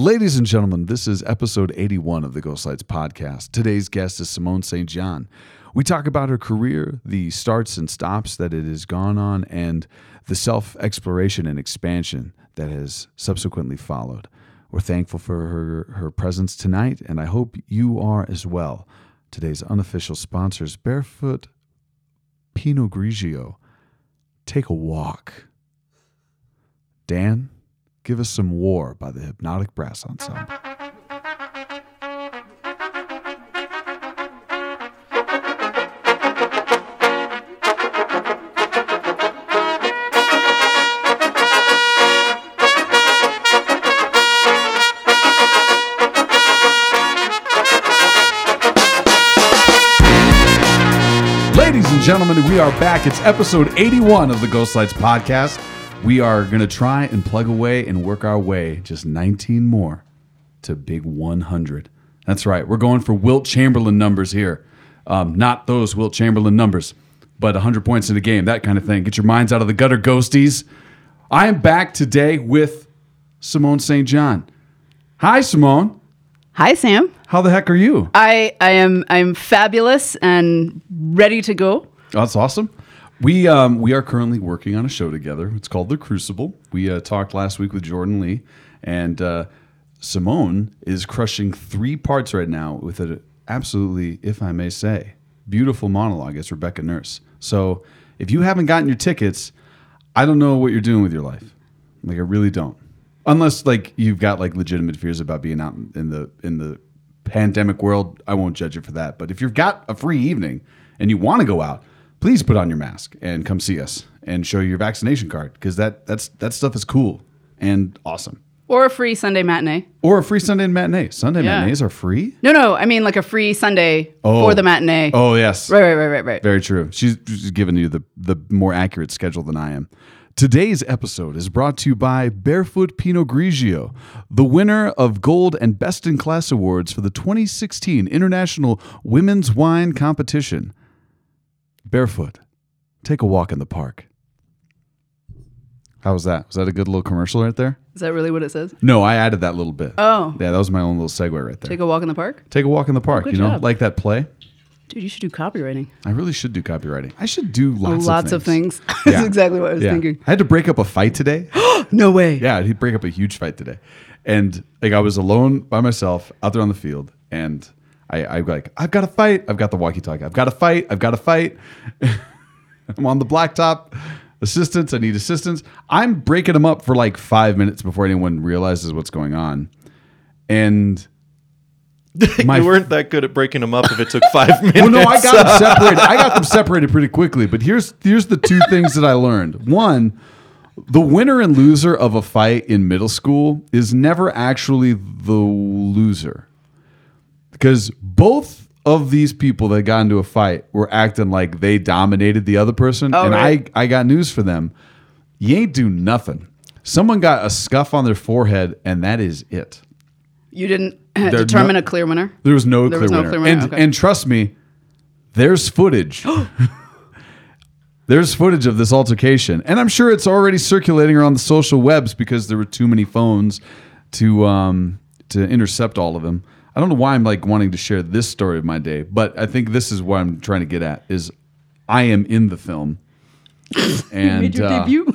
Ladies and gentlemen, this is episode 81 of the Ghost Lights podcast. Today's guest is Simone St. John. We talk about her career, the starts and stops that it has gone on, and the self exploration and expansion that has subsequently followed. We're thankful for her, her presence tonight, and I hope you are as well. Today's unofficial sponsors, Barefoot Pinot Grigio. Take a walk. Dan, give us some War by the Hypnotic Brass Ensemble. Ladies and gentlemen, we are back. It's episode 81 of the Ghost Lights podcast. We are going to try and plug away and work our way just 19 more to big 100. That's right. We're going for Wilt Chamberlain numbers here. Um, not those Wilt Chamberlain numbers, but 100 points in a game, that kind of thing. Get your minds out of the gutter, ghosties. I am back today with Simone St. John. Hi, Simone. Hi, Sam. How the heck are you? I, I am I'm fabulous and ready to go. That's awesome. We um, we are currently working on a show together. It's called The Crucible. We uh, talked last week with Jordan Lee, and uh, Simone is crushing three parts right now with an absolutely, if I may say, beautiful monologue as Rebecca Nurse. So if you haven't gotten your tickets, I don't know what you're doing with your life. Like I really don't. Unless like you've got like legitimate fears about being out in the in the pandemic world, I won't judge you for that. But if you've got a free evening and you want to go out, please put on your mask and come see us and show your vaccination card because that that's that stuff is cool and awesome. Or a free Sunday matinee. Or a free Sunday matinee. Sunday Yeah. matinees are free. No, no, I mean like a free Sunday Oh. for the matinee. Oh yes, Right, right, right, right, right. Very true. She's, she's giving you the, the more accurate schedule than I am. Today's episode is brought to you by Barefoot Pinot Grigio, the winner of Gold and Best in Class awards for the 2016 International Women's Wine Competition. Barefoot, take a walk in the park. How was that? Was that a good little commercial right there? Is that really what it says? No, I added that little bit. Oh. Yeah, that was my own little segue right there. Take a walk in the park? Take a walk in the park, good you know, job. like that play. Dude, you should do copywriting. I really should do copywriting. I should do lots, of things. Lots, of of things. things. That's Yeah. exactly what I was Yeah. thinking. I had to break up a fight today. No way. yeah, he'd break up a huge fight today. And like I was alone by myself out there on the field and I, I like, I've got to fight. I've got the walkie talkie. I've got to fight. I've got to fight. I'm on the blacktop. Assistance. I need assistance. I'm breaking them up for like five minutes before anyone realizes what's going on. And My- you weren't that good at breaking them up if it took five minutes. Well, no, I got them separated. I got them separated pretty quickly. But here's here's the two things that I learned. One, the winner and loser of a fight in middle school is never actually the loser, because both of these people that got into a fight were acting like they dominated the other person, Oh, and right. I I got news for them. You ain't do nothing. Someone got a scuff on their forehead, and that is it. You didn't determine no- a clear winner? There was no, There clear, was no winner. clear winner, And, okay. and trust me, there's footage. there's footage of this altercation. And I'm sure it's already circulating around the social webs because there were too many phones to um, to intercept all of them. I don't know why I'm like wanting to share this story of my day, but I think this is what I'm trying to get at is I am in the film. And Made your uh, debut?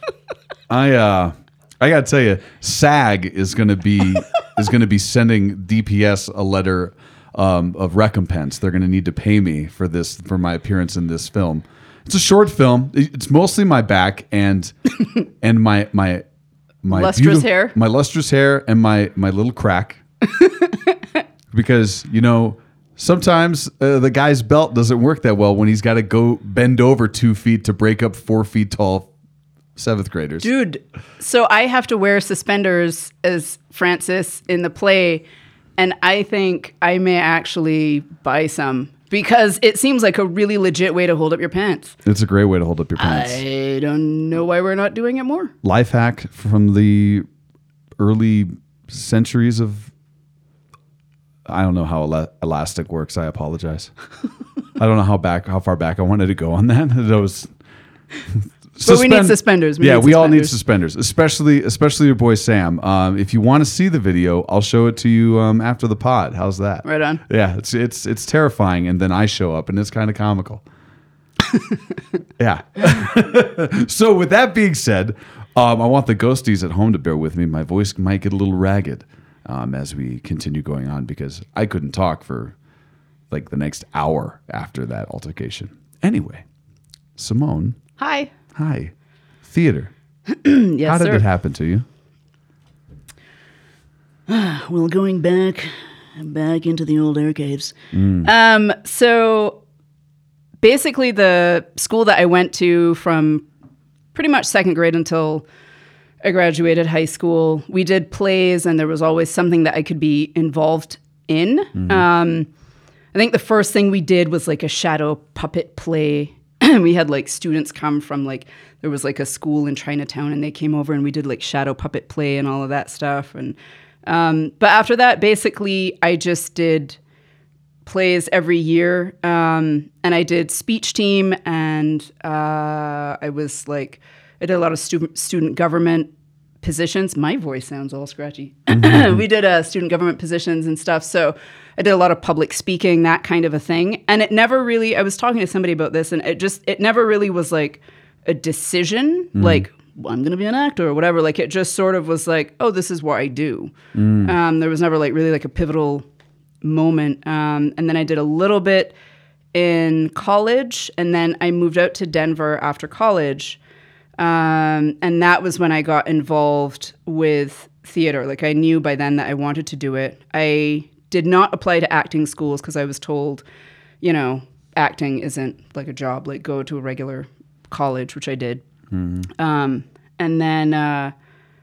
I uh I gotta tell you, SAG is gonna be is gonna be sending DPS a letter um, of recompense. They're gonna need to pay me for this for my appearance in this film. It's a short film. It's mostly my back and and my my my Lustrous beautif- hair. my lustrous hair, and my my little crack. because you know sometimes uh, the guy's belt doesn't work that well when he's got to go bend over two feet to break up four feet tall seventh graders. Dude, so I have to wear suspenders as Francis in the play, and I think I may actually buy some because it seems like a really legit way to hold up your pants. It's a great way to hold up your pants. I don't know why we're not doing it more. Life hack from the early centuries of. I don't know how ela- elastic works. I apologize. I don't know how back, how far back I wanted to go on that. That was But we need suspenders. We yeah, need we all need suspenders. suspenders, especially especially your boy Sam. Um, if you want to see the video, I'll show it to you um, after the pod. How's that? Right on. Yeah, it's it's it's terrifying, and then I show up, and it's kind of comical. yeah. so with that being said, um, I want the ghosties at home to bear with me. My voice might get a little ragged um, as we continue going on because I couldn't talk for like the next hour after that altercation. Anyway, Simone, Hi. hi. Theater. Yes, How did sir. it happen to you? Well, going back, back into the old archives. Mm. Um, so basically, the school that I went to from pretty much second grade until I graduated high school, we did plays, and there was always something that I could be involved in. Mm-hmm. Um, I think the first thing we did was like a shadow puppet play. we had like students come from like there was like a school in Chinatown and they came over and we did like shadow puppet play and all of that stuff and um, but after that basically I just did plays every year um, and I did speech team and uh, I was like I did a lot of student student government positions. My voice sounds all scratchy. we did uh, student government positions and stuff. So I did a lot of public speaking, that kind of a thing. And it never really, I was talking to somebody about this and it just, it never really was like a decision, like, well, I'm going to be an actor or whatever. Like it just sort of was like, oh, this is what I do. Um, there was never like really like a pivotal moment. Um, and then I did a little bit in college and then I moved out to Denver after college. Um, and that was when I got involved with theater. Like I knew by then that I wanted to do it. I did not apply to acting schools because I was told, you know, acting isn't like a job. Like go to a regular college, which I did. Um, and then uh,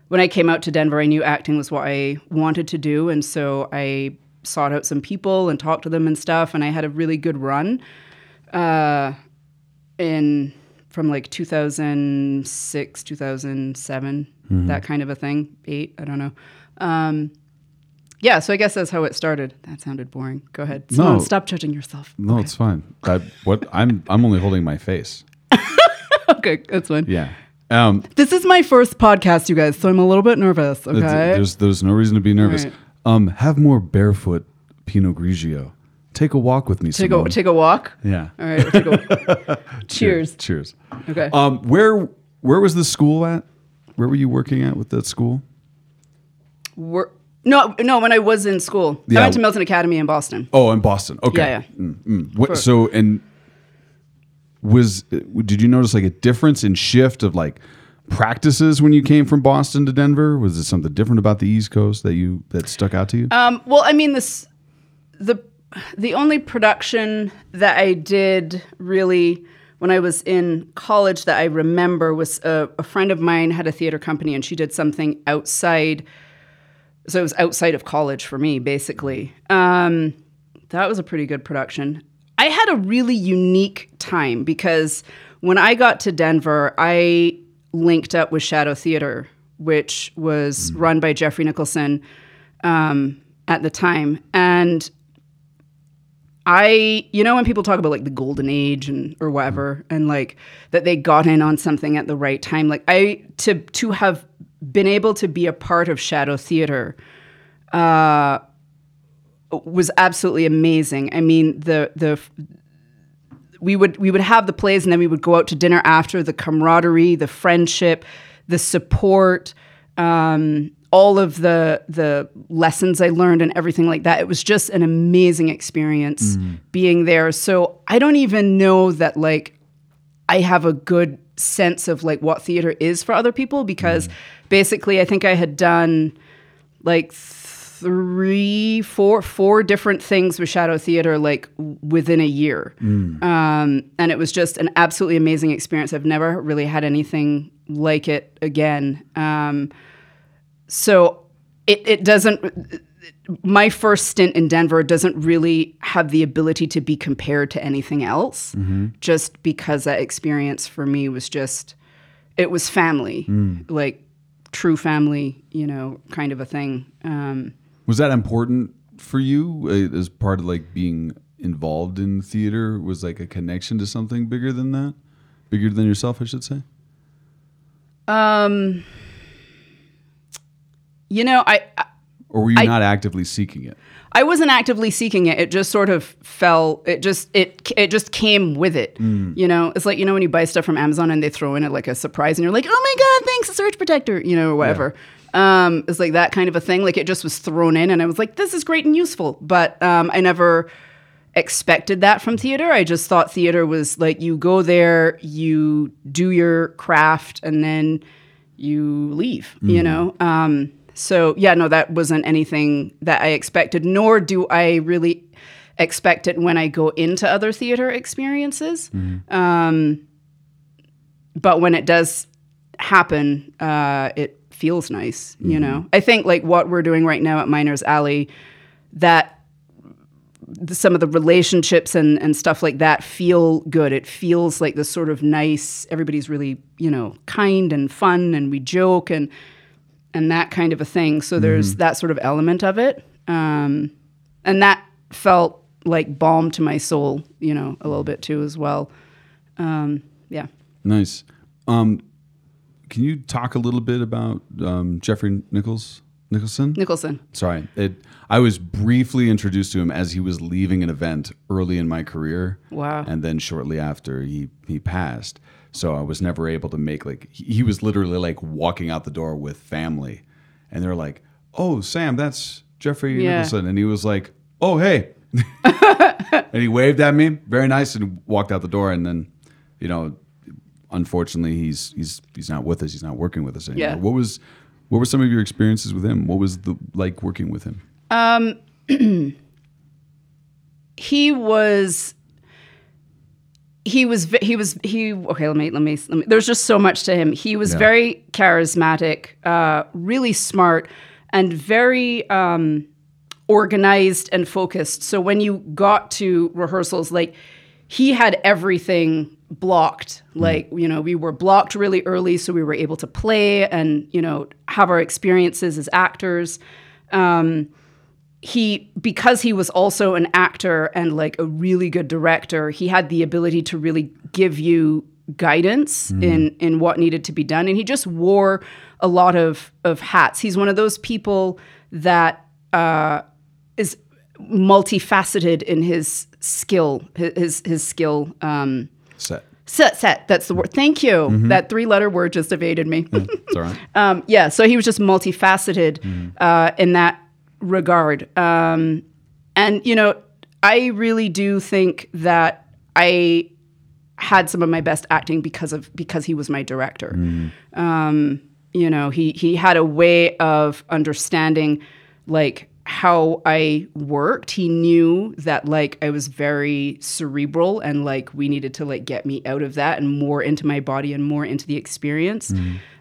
when I came out to Denver, I knew acting was what I wanted to do, and so I sought out some people and talked to them and stuff. And I had a really good run uh, in from like 2006, 2007, that kind of a thing, eight, I don't know. Um, yeah, so I guess that's how it started. That sounded boring. Go ahead. No. Stop judging yourself. No, it's fine. I, what I'm I'm only holding my face. Okay, that's fine. Yeah. Um, This is my first podcast, you guys, so I'm a little bit nervous. Okay. there's there's no reason to be nervous. Right. Um, have more barefoot Pinot Grigio. Take a walk with me, take Simone. a take a walk. yeah. All right. we'll a, cheers. Cheers. Okay. Um, where where was the school at? Where were you working at with that school? We're, no, no. When I was in school, Yeah. I went to Milton Academy in Boston. Oh, in Boston. Okay. Yeah, yeah. Mm, mm. What, For- so and was did you notice like a difference in shift of like practices when you came from Boston to Denver? Was it something different about the East Coast that you that stuck out to you? Um, well, I mean, this the the only production that I did really when I was in college that I remember was a, a friend of mine had a theater company and she did something outside. So it was outside of college for me, basically. Um, that was a pretty good production. I had a really unique time because when I got to Denver, I linked up with Shadow Theater, which was run by Jeffrey Nickelson um, at the time. And I, you know, when people talk about like the golden age and or whatever, and like that they got in on something at the right time, like I to to have been able to be a part of Shadow Theater uh, was absolutely amazing. I mean, the the we would we would have the plays and then we would go out to dinner after the camaraderie, the friendship, the support, um, all of the the lessons I learned and everything like that. It was just an amazing experience being there. So I don't even know that like I have a good sense of like what theater is for other people because basically I think I had done like three, four, four different things with Shadow Theater like within a year, um, and it was just an absolutely amazing experience. I've never really had anything like it again. Um, so it it doesn't. My first stint in Denver doesn't really have the ability to be compared to anything else, just because that experience for me was just it was family, like true family, you know, kind of a thing. Um, Was that important for you uh, as part of like being involved in theater? Was like a connection to something bigger than that, bigger than yourself, I should say. You know, I I- Or were you I- not actively seeking it? I wasn't actively seeking it. It just sort of fell. It just it it just came with it. You know, it's like you know when you buy stuff from Amazon and they throw in it like a surprise, and you're like, oh my god, thanks, a surge protector, you know, or whatever. Um, it's like that kind of a thing. Like it just was thrown in, and I was like, this is great and useful. But um, I never expected that from theater. I just thought theater was like you go there, you do your craft, and then you leave, you know? Um, so, yeah, no, that wasn't anything that I expected, nor do I really expect it when I go into other theater experiences. Um, but when it does happen, uh, it feels nice, you know? I think like what we're doing right now at Miners Alley, that some of the relationships and, and stuff like that feel good. It feels like this sort of nice, everybody's really, you know, kind and fun and we joke and and that kind of a thing. So there's that sort of element of it. Um, and that felt like balm to my soul, you know, a little bit too as well. Um, yeah. Nice. Um, can you talk a little bit about um, Jeffrey Nichols Nickelson? Nickelson. Sorry, it. I was briefly introduced to him as he was leaving an event early in my career. Wow. And then shortly after he he passed, so I was never able to make like he, was literally like walking out the door with family, and they're like, "Oh, Sam, that's Jeffrey Yeah. Nickelson," and he was like, "Oh, hey," and he waved at me, very nice, and walked out the door, and then, you know, unfortunately, he's he's he's not with us. He's not working with us anymore. Yeah. What was what were some of your experiences with him? What was the like working with him? Um, he was he was he was he okay let me let me, let me there's just so much to him. He was Yeah. very charismatic uh really smart and very um organized and focused. So when you got to rehearsals like he had everything blocked. Like you know we were blocked really early so we were able to play and you know have our experiences as actors he because he was also an actor and like a really good director he had the ability to really give you guidance in in what needed to be done. And he just wore a lot of of hats. He's one of those people that uh is multifaceted in his skill his his, skill um Set. set set. That's the word thank you. That three letter word just evaded me. It's all right. um, yeah, so he was just multifaceted uh, in that regard. Um, and, you know, I really do think that I had some of my best acting because of because he was my director. Um, you know, he he had a way of understanding like how I worked. He knew that like I was very cerebral and like we needed to like get me out of that and more into my body and more into the experience.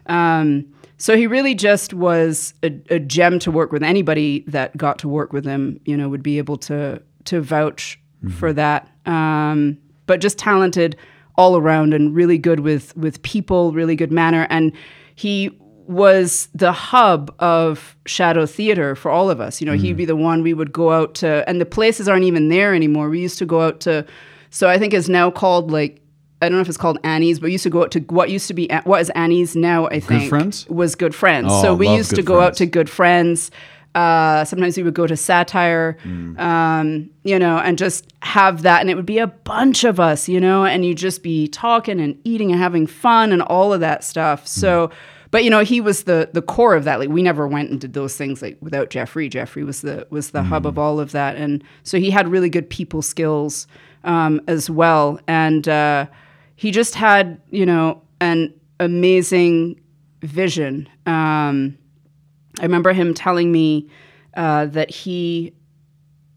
Um, so he really just was a, a gem to work with. Anybody that got to work with him, you know, would be able to to vouch for that. Um, but just talented all around and really good with with people, really good manner, and he was the hub of shadow theater for all of us. You know, he'd be the one we would go out to, and the places aren't even there anymore. We used to go out to, so I think it's now called like I don't know if it's called Annie's, but we used to go out to what used to be what is Annie's now. I think Friends? was Good Friends. Oh, so we used to Good go out to Good Friends. Uh, sometimes we would go to Satire, Mm. um, you know, and just have that, and it would be a bunch of us, you know, and you'd just be talking and eating and having fun and all of that stuff. So, Mm. but you know, he was the the core of that. Like we never went and did those things like without Jeffrey. Jeffrey was the was the hub Mm. of all of that, and so he had really good people skills um, as well, and uh, he just had you know an amazing vision. Um, I remember him telling me uh, that he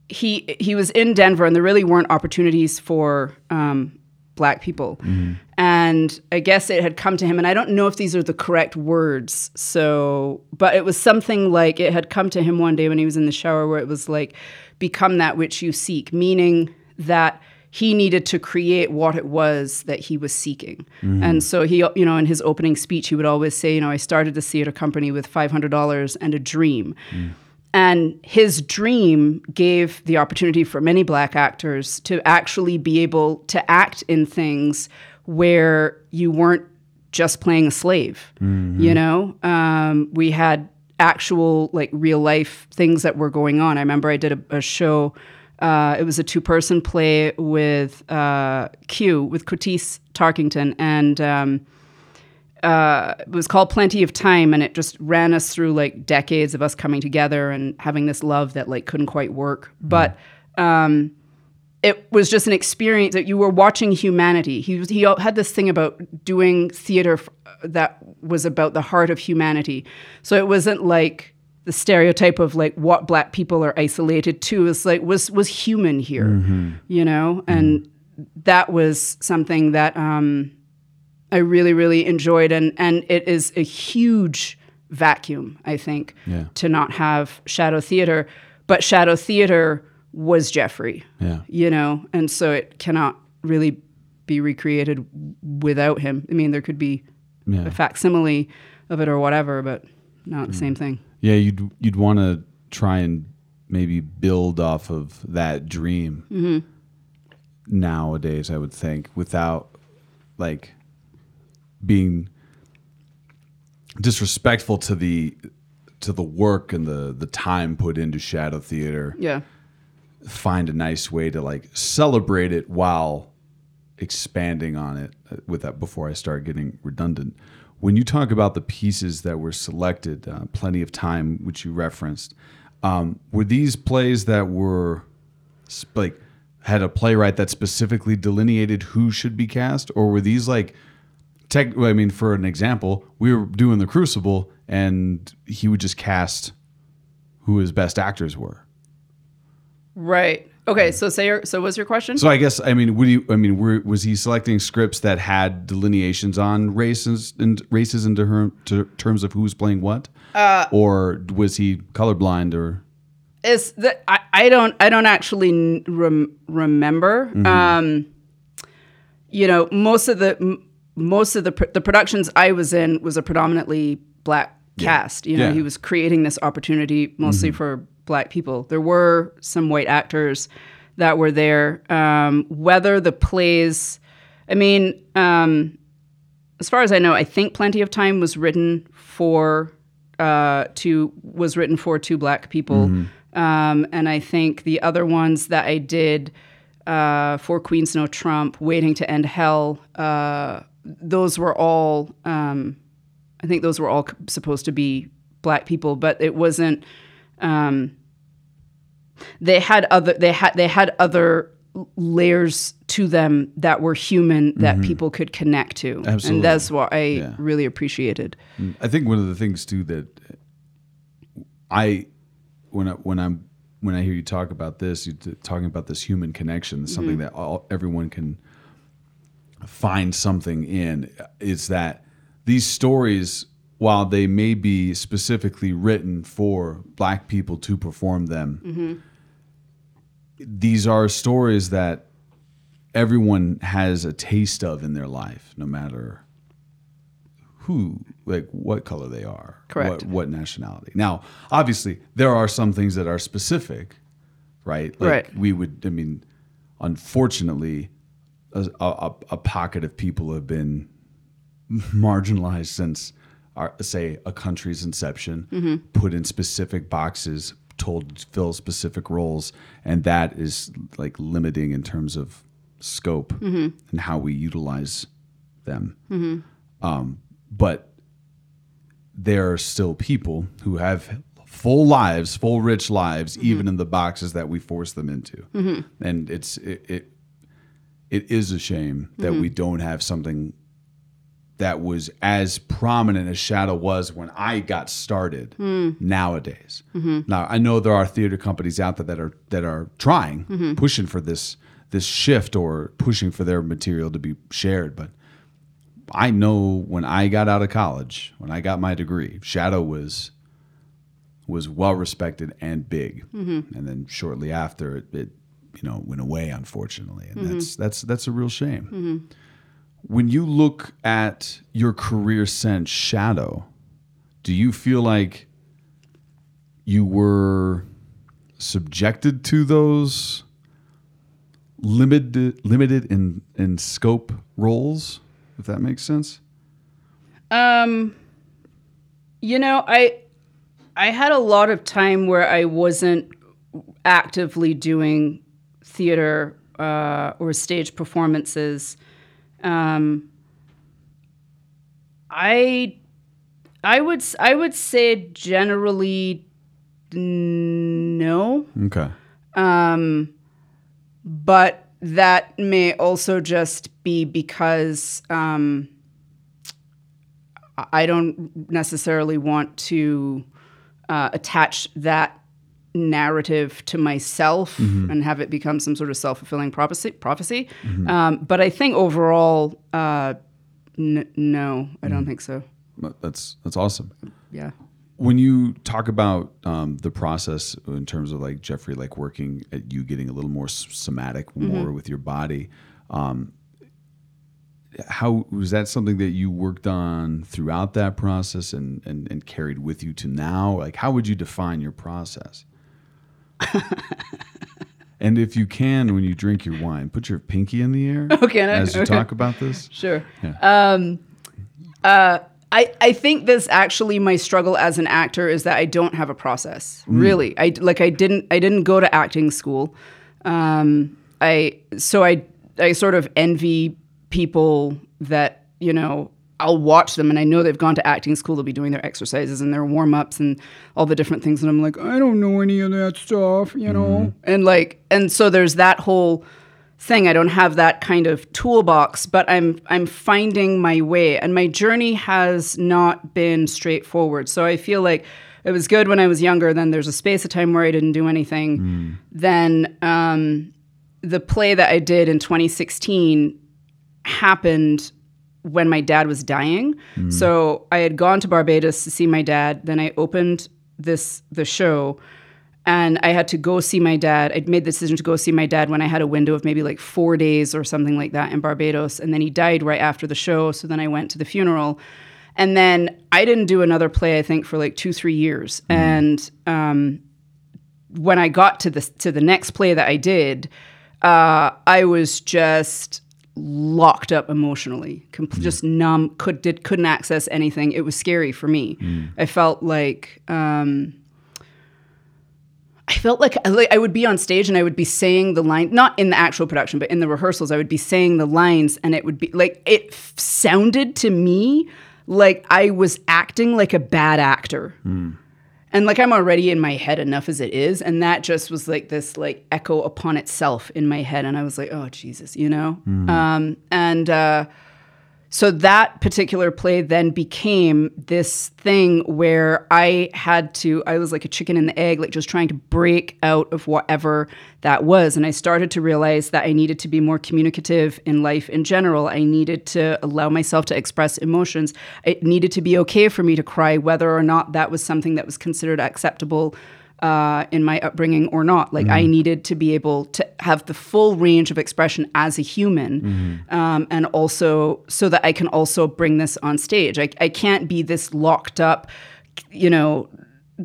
he he was in Denver and there really weren't opportunities for um, black people. And I guess it had come to him, and I don't know if these are the correct words. So, but it was something like it had come to him one day when he was in the shower, where it was like, "Become that which you seek," meaning that he needed to create what it was that he was seeking. Mm. And so he, you know, in his opening speech, he would always say, "You know, I started the theater company with five hundred dollars and a dream." Mm. And his dream gave the opportunity for many black actors to actually be able to act in things where you weren't just playing a slave. Mm-hmm. You know, um, we had actual like real life things that were going on. I remember I did a, a show. Uh, it was a two person play with uh, Q with Curtis Tarkington and. Um, uh, it was called Plenty of Time, and it just ran us through like decades of us coming together and having this love that like couldn't quite work. But um, it was just an experience that you were watching humanity. He was, he had this thing about doing theater that was about the heart of humanity. So it wasn't like the stereotype of like what black people are isolated to. It's like was was human here, mm-hmm. you know, mm-hmm. and that was something that. Um, I really, really enjoyed, and and it is a huge vacuum, I think, Yeah. to not have Shadow Theater. But Shadow Theater was Jeffrey, Yeah. you know, and so it cannot really be recreated without him. I mean, there could be Yeah. a facsimile of it or whatever, but not the mm. same thing. Yeah, you'd you'd want to try and maybe build off of that dream nowadays. I would think without like being disrespectful to the to the work and the the time put into shadow theater. Yeah. Find a nice way to like celebrate it while expanding on it uh, with that before I start getting redundant. When you talk about the pieces that were selected, uh, plenty of time, which you referenced, um, were these plays that were like had a playwright that specifically delineated who should be cast, or were these like tech? I mean, for an example, we were doing the Crucible, and he would just cast who his best actors were. Right. Okay. So say your, so what's your question? So I guess I mean, would you? I mean, were, was he selecting scripts that had delineations on races and races into her to terms of who's playing what, uh, or was he colorblind or? is that I, I don't I don't actually rem- remember. Um, you know, most of the m- most of the pr- the productions I was in was a predominantly black cast. You know, Yeah. he was creating this opportunity mostly for black people. There were some white actors that were there. Um, whether the plays, I mean, um, as far as I know, I think Plenty of Time was written for uh, two was written for two black people, um, and I think the other ones that I did uh, for Queens No Trump, Waiting to End Hell, uh, those were all. Um, I think those were all supposed to be black people, but it wasn't. Um, they had other. They had they had other layers to them that were human that people could connect to, Absolutely. and that's what I Yeah. really appreciated. I think one of the things too that I when I, when I'm when I hear you talk about this, you t- talking about this human connection, something that all, everyone can find something in. Is that these stories, while they may be specifically written for Black people to perform them, mm-hmm. these are stories that everyone has a taste of in their life, no matter who like what color they are Correct. what, what nationality now obviously there are some things that are specific right like Right. we would i mean unfortunately a, a, a pocket of people have been marginalized since our, say a country's inception mm-hmm. put in specific boxes told to fill specific roles and that is like limiting in terms of scope mm-hmm. and how we utilize them. Mm-hmm. Um, but there are still people who have full lives, full rich lives, even in the boxes that we force them into. And it's it, it it is a shame that we don't have something that was as prominent as Shadow was when I got started nowadays. Now I know there are theater companies out there that are that are trying, pushing for this this shift or pushing for their material to be shared, but I know when I got out of college, when I got my degree, Shadow was was well respected and big, and then shortly after it, it you know went away, unfortunately, and mm-hmm. that's that's that's a real shame. When you look at your career since Shadow, do you feel like you were subjected to those limited limited in in scope roles if that makes sense Um, you know, I I had a lot of time where I wasn't actively doing theater uh, or stage performances. Um, I I would I would say generally no, Okay. but that may also just be because um, I- I don't necessarily want to uh, attach that narrative to myself and have it become some sort of self-fulfilling prophecy. prophecy. Um, but I think overall, uh, n- no, I don't think so. That's that's awesome. Yeah. when you talk about um, the process in terms of like Jeffrey, like working at you getting a little more somatic, more with your body, um, how was that something that you worked on throughout that process and, and, and carried with you to now? Like, how would you define your process? and if you can, when you drink your wine, put your pinky in the air Okay, I- as you okay. talk about this. Sure. Yeah. Um, uh, I, I think this actually my struggle as an actor is that I don't have a process. Really, I like I didn't I didn't go to acting school. Um, I so I I sort of envy people that you know I'll watch them and I know they've gone to acting school. They'll be doing their exercises and their warm ups and all the different things, and I'm like I don't know any of that stuff, you know. And like and so there's that whole thing. I don't have that kind of toolbox, but I'm I'm finding my way, and my journey has not been straightforward. So I feel like it was good when I was younger. Then there's a space of time where I didn't do anything. Then um, the play that I did in 2016 happened when my dad was dying. So I had gone to Barbados to see my dad. Then I opened this the show and I had to go see my dad. I'd made the decision to go see my dad when I had a window of maybe like four days or something like that in Barbados. And then he died right after the show. So then I went to the funeral. And then I didn't do another play, I think, for like two, three years. And um, when I got to the to the next play that I did, uh, I was just locked up emotionally, com- mm. just numb. Could did couldn't access anything. It was scary for me. Mm. I felt like. Um, I felt like, like I would be on stage and I would be saying the line, not in the actual production, but in the rehearsals, I would be saying the lines, and it would be like it f- sounded to me like I was acting like a bad actor. Mm. And like I'm already in my head enough as it is, and that just was like this like echo upon itself in my head, and I was like, oh Jesus, you know. Um, and uh, so that particular play then became this thing where I had to, I was like a chicken in the egg, like just trying to break out of whatever that was. And I started to realize that I needed to be more communicative in life in general. I needed to allow myself to express emotions. It needed to be okay for me to cry, whether or not that was something that was considered acceptable uh, in my upbringing or not. Like I mm-hmm. needed to be able to have the full range of expression as a human, mm-hmm. um, and also so that I can also bring this on stage. I, I can't be this locked up, you know.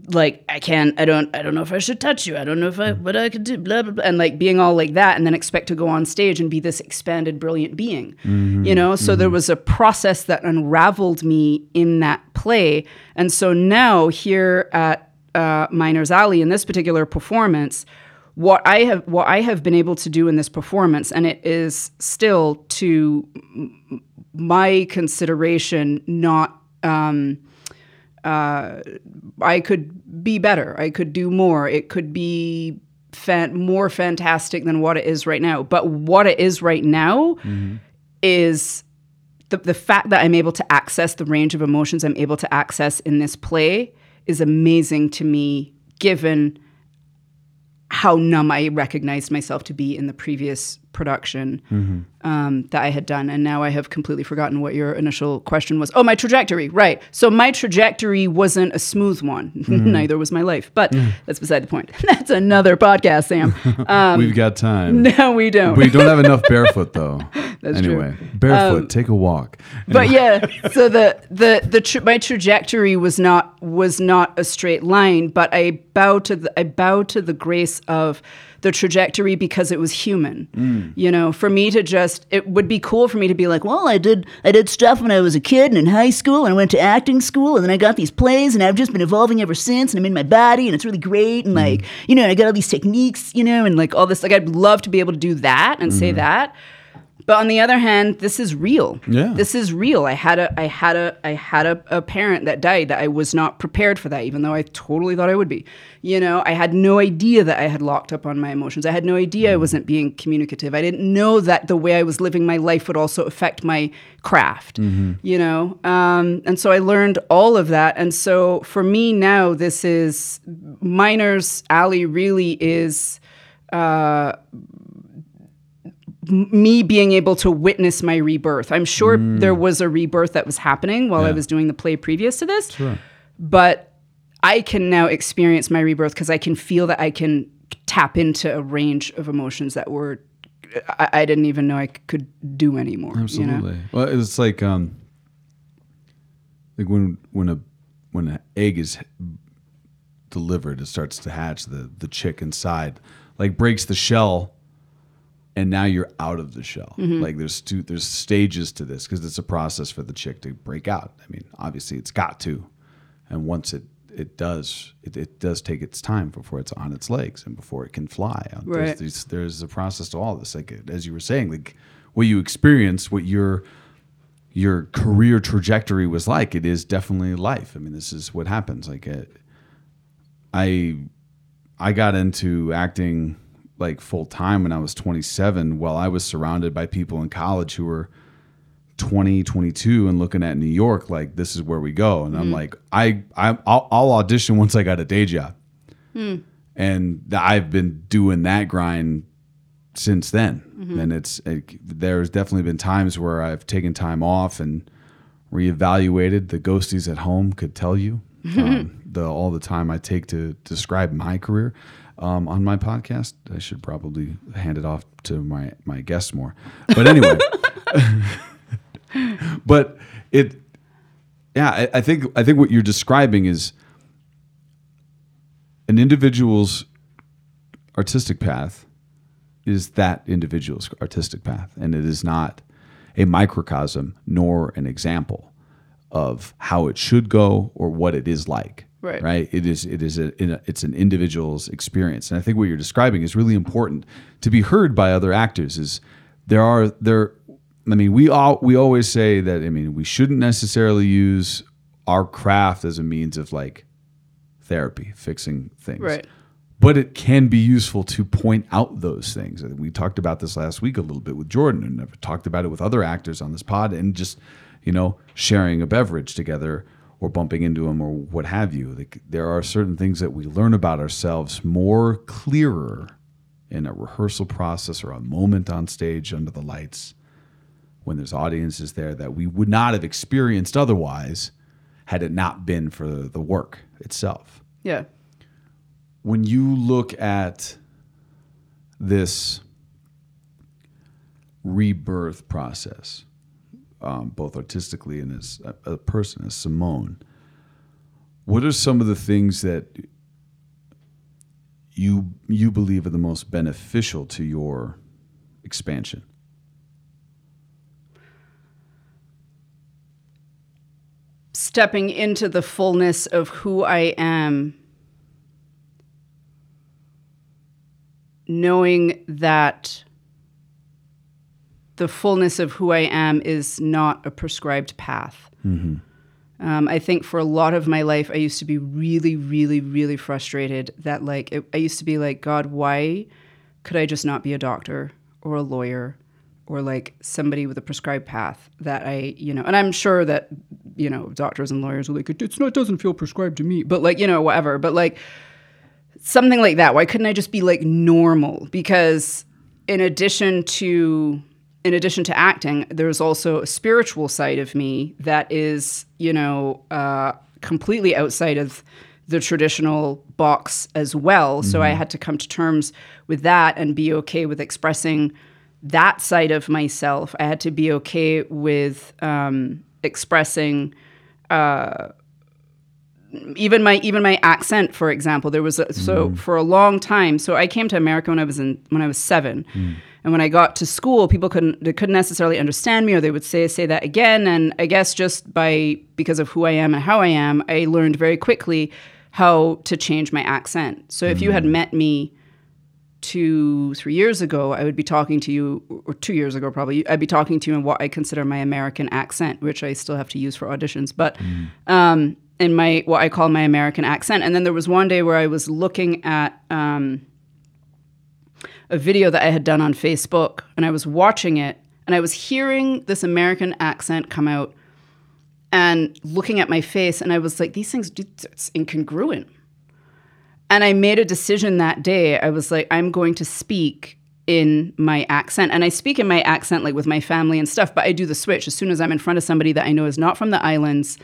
Like I can't, I don't, I don't know if I should touch you. I don't know if I, mm-hmm. what I could do, blah blah blah, and like being all like that, and then expect to go on stage and be this expanded, brilliant being, you know. So there was a process that unraveled me in that play, and so now here at uh, Miners Alley in this particular performance, what I have what I have been able to do in this performance, and it is still to my consideration not. Um, uh, I could be better. I could do more. It could be fan- more fantastic than what it is right now. But what it is right now is the, the fact that I'm able to access the range of emotions I'm able to access in this play is amazing to me, given how numb I recognized myself to be in the previous production um, that I had done. And now I have completely forgotten what your initial question was. Oh, my trajectory, right. So my trajectory wasn't a smooth one. Neither was my life. But that's beside the point. that's another podcast, Sam. Um, We've got time. no, we don't. We don't have enough barefoot though. That's anyway, true. barefoot, Um, take a walk. but yeah so the the the tr my trajectory was not was not a straight line but i bow to the i bow to the grace of the trajectory because it was human. Mm. You know for me to just it would be cool for me to be like well i did i did stuff when i was a kid and in high school and i went to acting school and then i got these plays and i've just been evolving ever since and i'm in my body and it's really great and mm. like you know and i got all these techniques you know and like all this like i'd love to be able to do that and say mm-hmm. that but on the other hand, this is real. Yeah. This is real. I had a I had a I had a, a parent that died that I was not prepared for that, even though I totally thought I would be. You know, I had no idea that I had locked up on my emotions. I had no idea I mm. wasn't being communicative. I didn't know that the way I was living my life would also affect my craft. Mm-hmm. You know? Um, and so I learned all of that. And so for me now, this is Miners Alley really is uh, me being able to witness my rebirth. I'm sure there was a rebirth that was happening while I was doing the play previous to this. But I can now experience my rebirth because I can feel that I can tap into a range of emotions that were I, I didn't even know I could do anymore. You know? Absolutely. Well, it's like um, like when when a when an egg is delivered, it starts to hatch. The the chick inside like breaks the shell, and now you're out of the shell. Mm-hmm. Like there's two there's stages to this because it's a process for the chick to break out. I mean, obviously it's got to, and once it it does it, it does take its time before it's on its legs and before it can fly. There's, Right. there's, there's a process to all this. Like as you were saying, like what you experience, what your your career trajectory was like. It is definitely life. I mean, this is what happens. Like uh I I got into acting like full time when I was 27 while I was surrounded by people in college who were 20, 22 and looking at New York like this is where we go. And I'm mm-hmm. like, I, I I'll, I'll audition once I got a day job. Hmm. And I've been doing that grind since then. Mm-hmm. And it's it, there's definitely been times where I've taken time off and reevaluated. The ghosties at home could tell you um, the all the time I take to describe my career um, on my podcast. I should probably hand it off to my my guests more. But anyway, but it yeah I, I think I think what you're describing is an individual's artistic path is that individual's artistic path and it is not a microcosm nor an example of how it should go or what it is like Right. right it is it is a, in a it's an individual's experience and i think what you're describing is really important to be heard by other actors is there are there i mean we all we always say that i mean we shouldn't necessarily use our craft as a means of like therapy fixing things Right. but it can be useful to point out those things. We talked about this last week a little bit with Jordan, and I've talked about it with other actors on this pod, and just you know sharing a beverage together or bumping into them or what have you. Like there are certain things that we learn about ourselves more clearer in a rehearsal process or a moment on stage under the lights when there's audiences there that we would not have experienced otherwise had it not been for the work itself Yeah. when you look at this rebirth process, um, both artistically and as a, a person, as Simone, what are some of the things that you you believe are the most beneficial to your expansion? Stepping into the fullness of who I am knowing that the fullness of who I am is not a prescribed path. Um, I think for a lot of my life, I used to be really, really, really frustrated that, like, it, I used to be like, God, why could I just not be a doctor or a lawyer or like somebody with a prescribed path that I, you know, and I'm sure that, you know, doctors and lawyers are like, it's not, it doesn't feel prescribed to me, but like, you know, whatever. But like, something like that. Why couldn't I just be like normal? Because in addition to in addition to acting, there's also a spiritual side of me that is, you know, uh, completely outside of the traditional box as well. So I had to come to terms with that and be okay with expressing that side of myself. I had to be okay with um, expressing uh, even my even my accent, for example. There was a, so for a long time. So I came to America when I was in when I was seven. And when I got to school, people couldn't they couldn't necessarily understand me, or they would say say that again. And I guess just by because of who I am and how I am, I learned very quickly how to change my accent. So if you had met me two, three years ago, I would be talking to you, or two years ago probably, I'd be talking to you in what I consider my American accent, which I still have to use for auditions, but um, in my what I call my American accent. And then there was one day where I was looking at um, a video that I had done on Facebook, and I was watching it, and I was hearing this American accent come out, and looking at my face, and I was like, these things, it's incongruent. And I made a decision that day. I was like, I'm going to speak in my accent. And I speak in my accent, like with my family and stuff, but I do the switch. As soon as I'm in front of somebody that I know is not from the islands,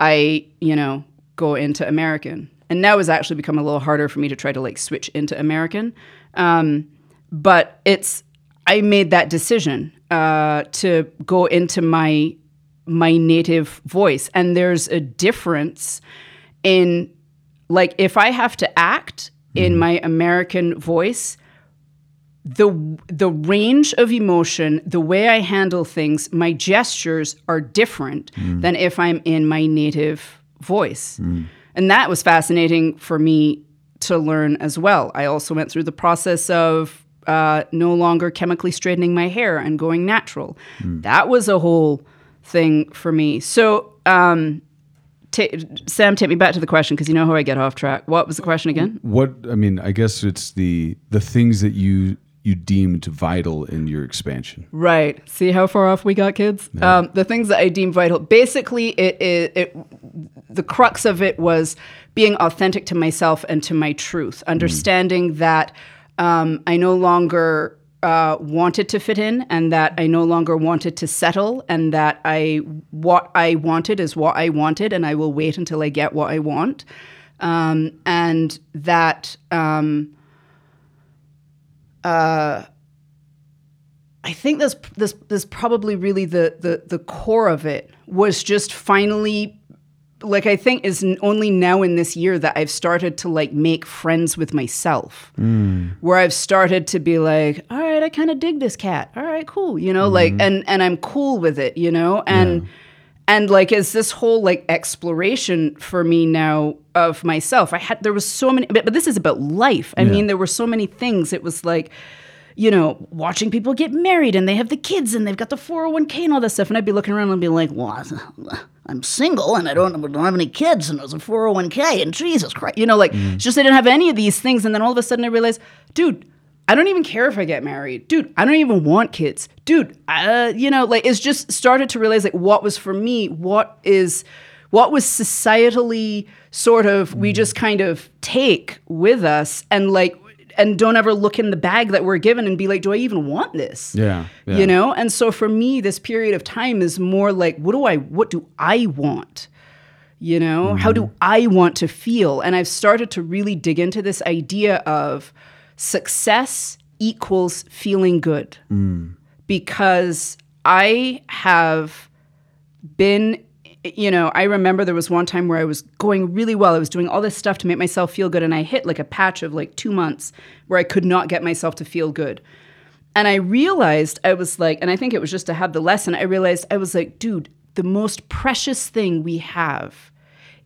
I, you know, go into American. And now it's actually become a little harder for me to try to like switch into American. Um, but it's, I made that decision uh, to go into my my native voice. And there's a difference in like if I have to act in hmm. my American voice, the the range of emotion, the way I handle things, my gestures are different hmm. than if I'm in my native voice. Hmm. And that was fascinating for me to learn as well. I also went through the process of uh, no longer chemically straightening my hair and going natural. That was a whole thing for me. So, um, ta Sam, take me back to the question because you know how I get off track. What was the question again? What I mean, I guess it's the the things that you you deemed vital in your expansion. Right. See how far off we got, kids. Um, the things that I deemed vital. Basically, it, it it the crux of it was being authentic to myself and to my truth, understanding that um, I no longer uh, wanted to fit in, and that I no longer wanted to settle, and that I what I wanted is what I wanted, and I will wait until I get what I want, um, and that. Um, I think this this this probably really the the the core of it was just finally like I think is only now in this year that I've started to like make friends with myself. Hmm. Where I've started to be like, all right, I kind of dig this cat. All right, cool, you know, like hmm. and and I'm cool with it, you know? And and like is this whole like exploration for me now of myself. I had there was so many but, but this is about life. I mean, there were so many things. It was like you know, watching people get married and they have the kids and they've got the 401k and all this stuff. And I'd be looking around and be like, well, I'm single and I don't, I don't have any kids and it was a 401k and Jesus Christ. You know, like, it's just I didn't have any of these things. And then all of a sudden I realized, dude, I don't even care if I get married. Dude, I don't even want kids. Dude, uh, you know, like, it's just started to realize, like, what was for me, what is what was societally sort of we just kind of take with us and like and don't ever look in the bag that we're given and be like do i even want this? Yeah, yeah. you know? And so for me this period of time is more like what do i what do i want? You know? Mm-hmm. How do i want to feel? And i've started to really dig into this idea of success equals feeling good. Mm. Because i have been you know i remember there was one time where i was going really well i was doing all this stuff to make myself feel good and i hit like a patch of like two months where i could not get myself to feel good and i realized i was like and i think it was just to have the lesson i realized i was like dude the most precious thing we have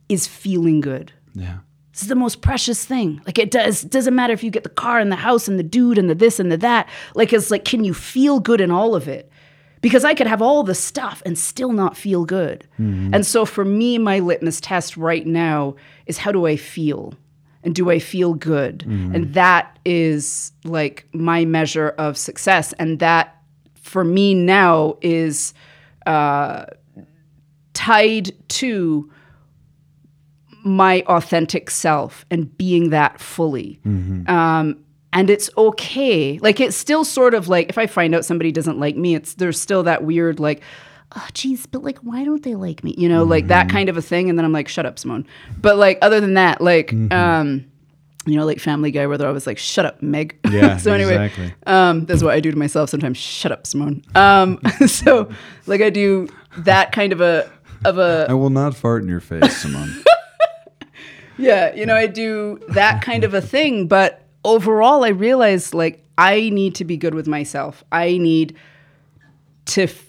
is feeling good Yeah. this is the most precious thing. Like it does doesn't matter if you get the car and the house and the dude and the this and the that. Like it's like can you feel good in all of it? Because I could have all the stuff and still not feel good. And so for me my litmus test right now is how do I feel? And do I feel good? And that is like my measure of success and that for me now is uh, tied to my authentic self and being that fully. Um, and it's okay. Like it's still sort of like if I find out somebody doesn't like me, it's there's still that weird like, oh geez, but like why don't they like me? You know, like that kind of a thing. And then I'm like, shut up, Simone. But like other than that, like um you know, like Family Guy, where they're always like, "Shut up, Meg." Yeah, so anyway, exactly. um, that's what I do to myself sometimes. Shut up, Simone. Um, so like I do that kind of a of a I will not fart in your face, Simone. yeah, you know, I do that kind of a thing, but overall, I realize like I need to be good with myself. I need to f-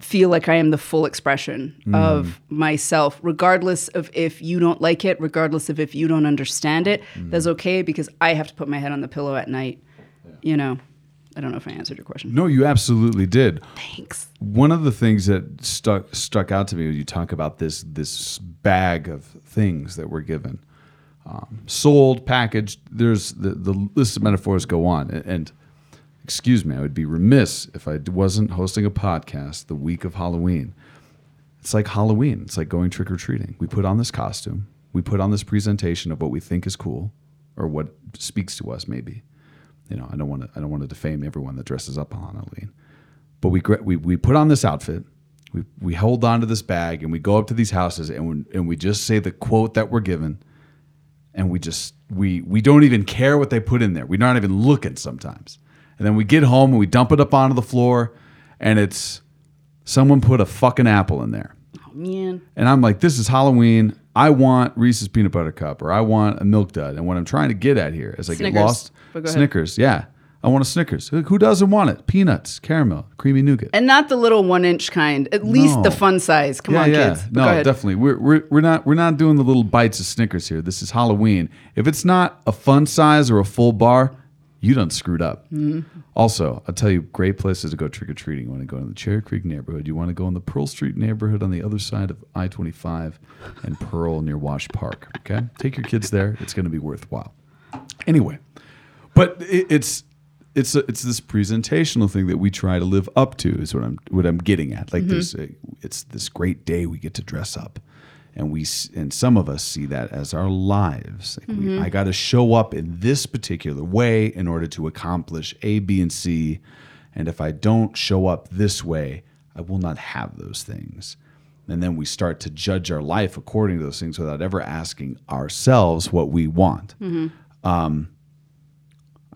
feel like I am the full expression of mm. myself, regardless of if you don't like it, regardless of if you don't understand it. Mm. That's okay because I have to put my head on the pillow at night. You know, I don't know if I answered your question. no, you absolutely did. Thanks. One of the things that stuck stuck out to me when you talk about this this bag of things that we're given, um, sold, packaged. There's the the list of metaphors go on, and, and excuse me, I would be remiss if I wasn't hosting a podcast the week of Halloween. It's like Halloween. It's like going trick or treating. We put on this costume. We put on this presentation of what we think is cool, or what speaks to us. Maybe, you know, I don't want to. I don't want to defame everyone that dresses up on Halloween but we we we put on this outfit. We we hold on to this bag and we go up to these houses and we, and we just say the quote that we're given, and we just we we don't even care what they put in there. We're not even looking sometimes. And then we get home and we dump it up onto the floor, and it's someone put a fucking apple in there. Oh man. And I'm like, this is Halloween. I want Reese's peanut butter cup or I want a milk dud. And what I'm trying to get at here is I Snickers. get lost. But go ahead. Snickers, yeah. I want a Snickers. Who who doesn't want it? Peanuts, caramel, creamy nougat. And not the little one inch kind. At least No. the fun size. Come on, kids. But No, definitely. We're, we're, we're not we're not doing the little bites of Snickers here. This is Halloween. If it's not a fun size or a full bar, you done screwed up. Mm-hmm. Also, I'll tell you great places to go trick or treating. You want to go in the Cherry Creek neighborhood. You want to go in the Pearl Street neighborhood on the other side of I twenty five and Pearl near Wash Park. Okay, take your kids there. It's going to be worthwhile. Anyway, but it, it's it's a, it's this presentational thing that we try to live up to is what I'm what I'm getting at. Like there's mm-hmm. a, it's this great day we get to dress up, and we and some of us see that as our lives. Like we, mm-hmm. I got to show up in this particular way in order to accomplish A, B, and C, and if I don't show up this way, I will not have those things. And then we start to judge our life according to those things without ever asking ourselves what we want. Mm-hmm. Um,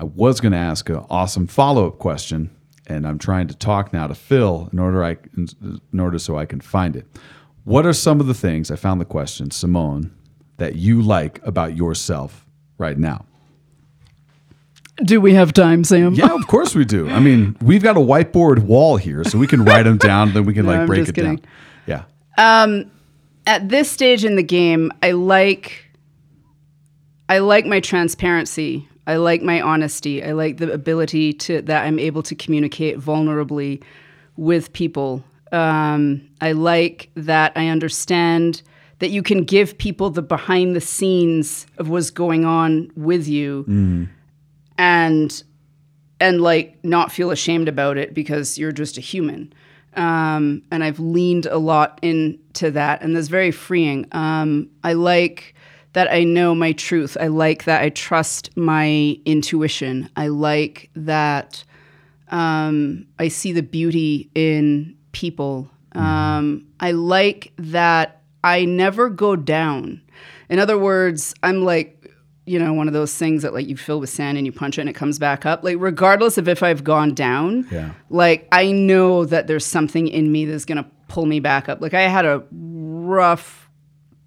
I was going to ask an awesome follow up question, and I'm trying to talk now to Phil in order I in order so I can find it. What are some of the things I found the question, Simone, that you like about yourself right now? Do we have time, Sam? Yeah, of course we do. I mean, we've got a whiteboard wall here, so we can write them down, then we can No, like I'm break it down. kidding. Yeah. Um, at this stage in the game, I like I like my transparency. I like my honesty. I like the ability to that I'm able to communicate vulnerably with people. Um, I like that I understand that you can give people the behind the scenes of what's going on with you, and and like not feel ashamed about it because you're just a human. Um, and I've leaned a lot into that, and that's very freeing. Um, I like that I know my truth. I like that I trust my intuition. I like that um, I see the beauty in people. Um, I like that I never go down. In other words, I'm like, you know, one of those things that like you fill with sand and you punch it and it comes back up. Like, regardless of if I've gone down, Yeah. like I know that there's something in me that's gonna pull me back up. Like I had a rough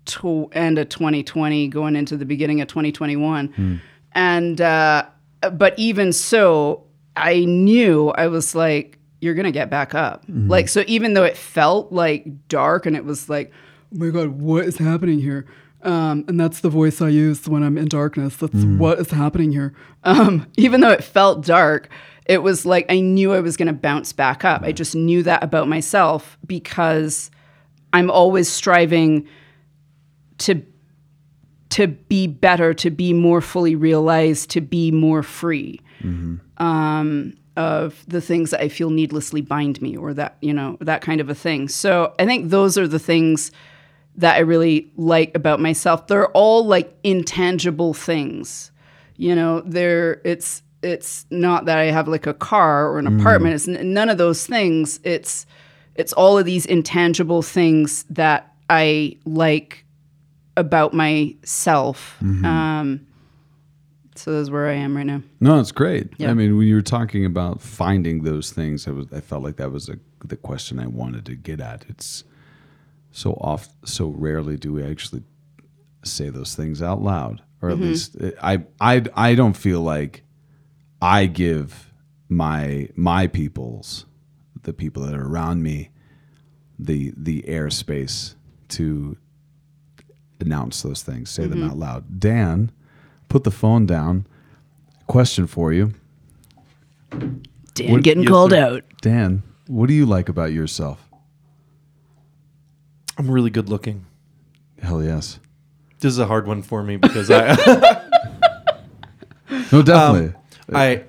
to end of 2020 going into the beginning of 2021 and uh, but even so i knew i was like you're gonna get back up. Like so even though it felt like dark and it was like oh my god what is happening here? Um, and that's the voice i use when i'm in darkness. That's what is happening here. Um, even though it felt dark it was like i knew i was gonna bounce back up. I just knew that about myself because i'm always striving to to be better, to be more fully realized, to be more free um, of the things that I feel needlessly bind me, or that you know that kind of a thing. So I think those are the things that I really like about myself. They're all like intangible things, you know. They're it's it's not that I have like a car or an apartment. It's n- none of those things. It's it's all of these intangible things that I like about myself. Mm-hmm. Um, so that's where I am right now. No, it's great. Yeah. I mean, when you were talking about finding those things, I was I felt like that was a, the question I wanted to get at. It's so oft, so rarely do we actually say those things out loud, or at mm-hmm. least eh, I I I don't feel like I give my my peoples, the people that are around me, the the airspace to announce those things, say them out loud. Dan, put the phone down. Question for you. Dan What- getting yes, called sir. out. Dan, what do you like about yourself? I'm really good looking. Hell yes. This is a hard one for me because I No, definitely. I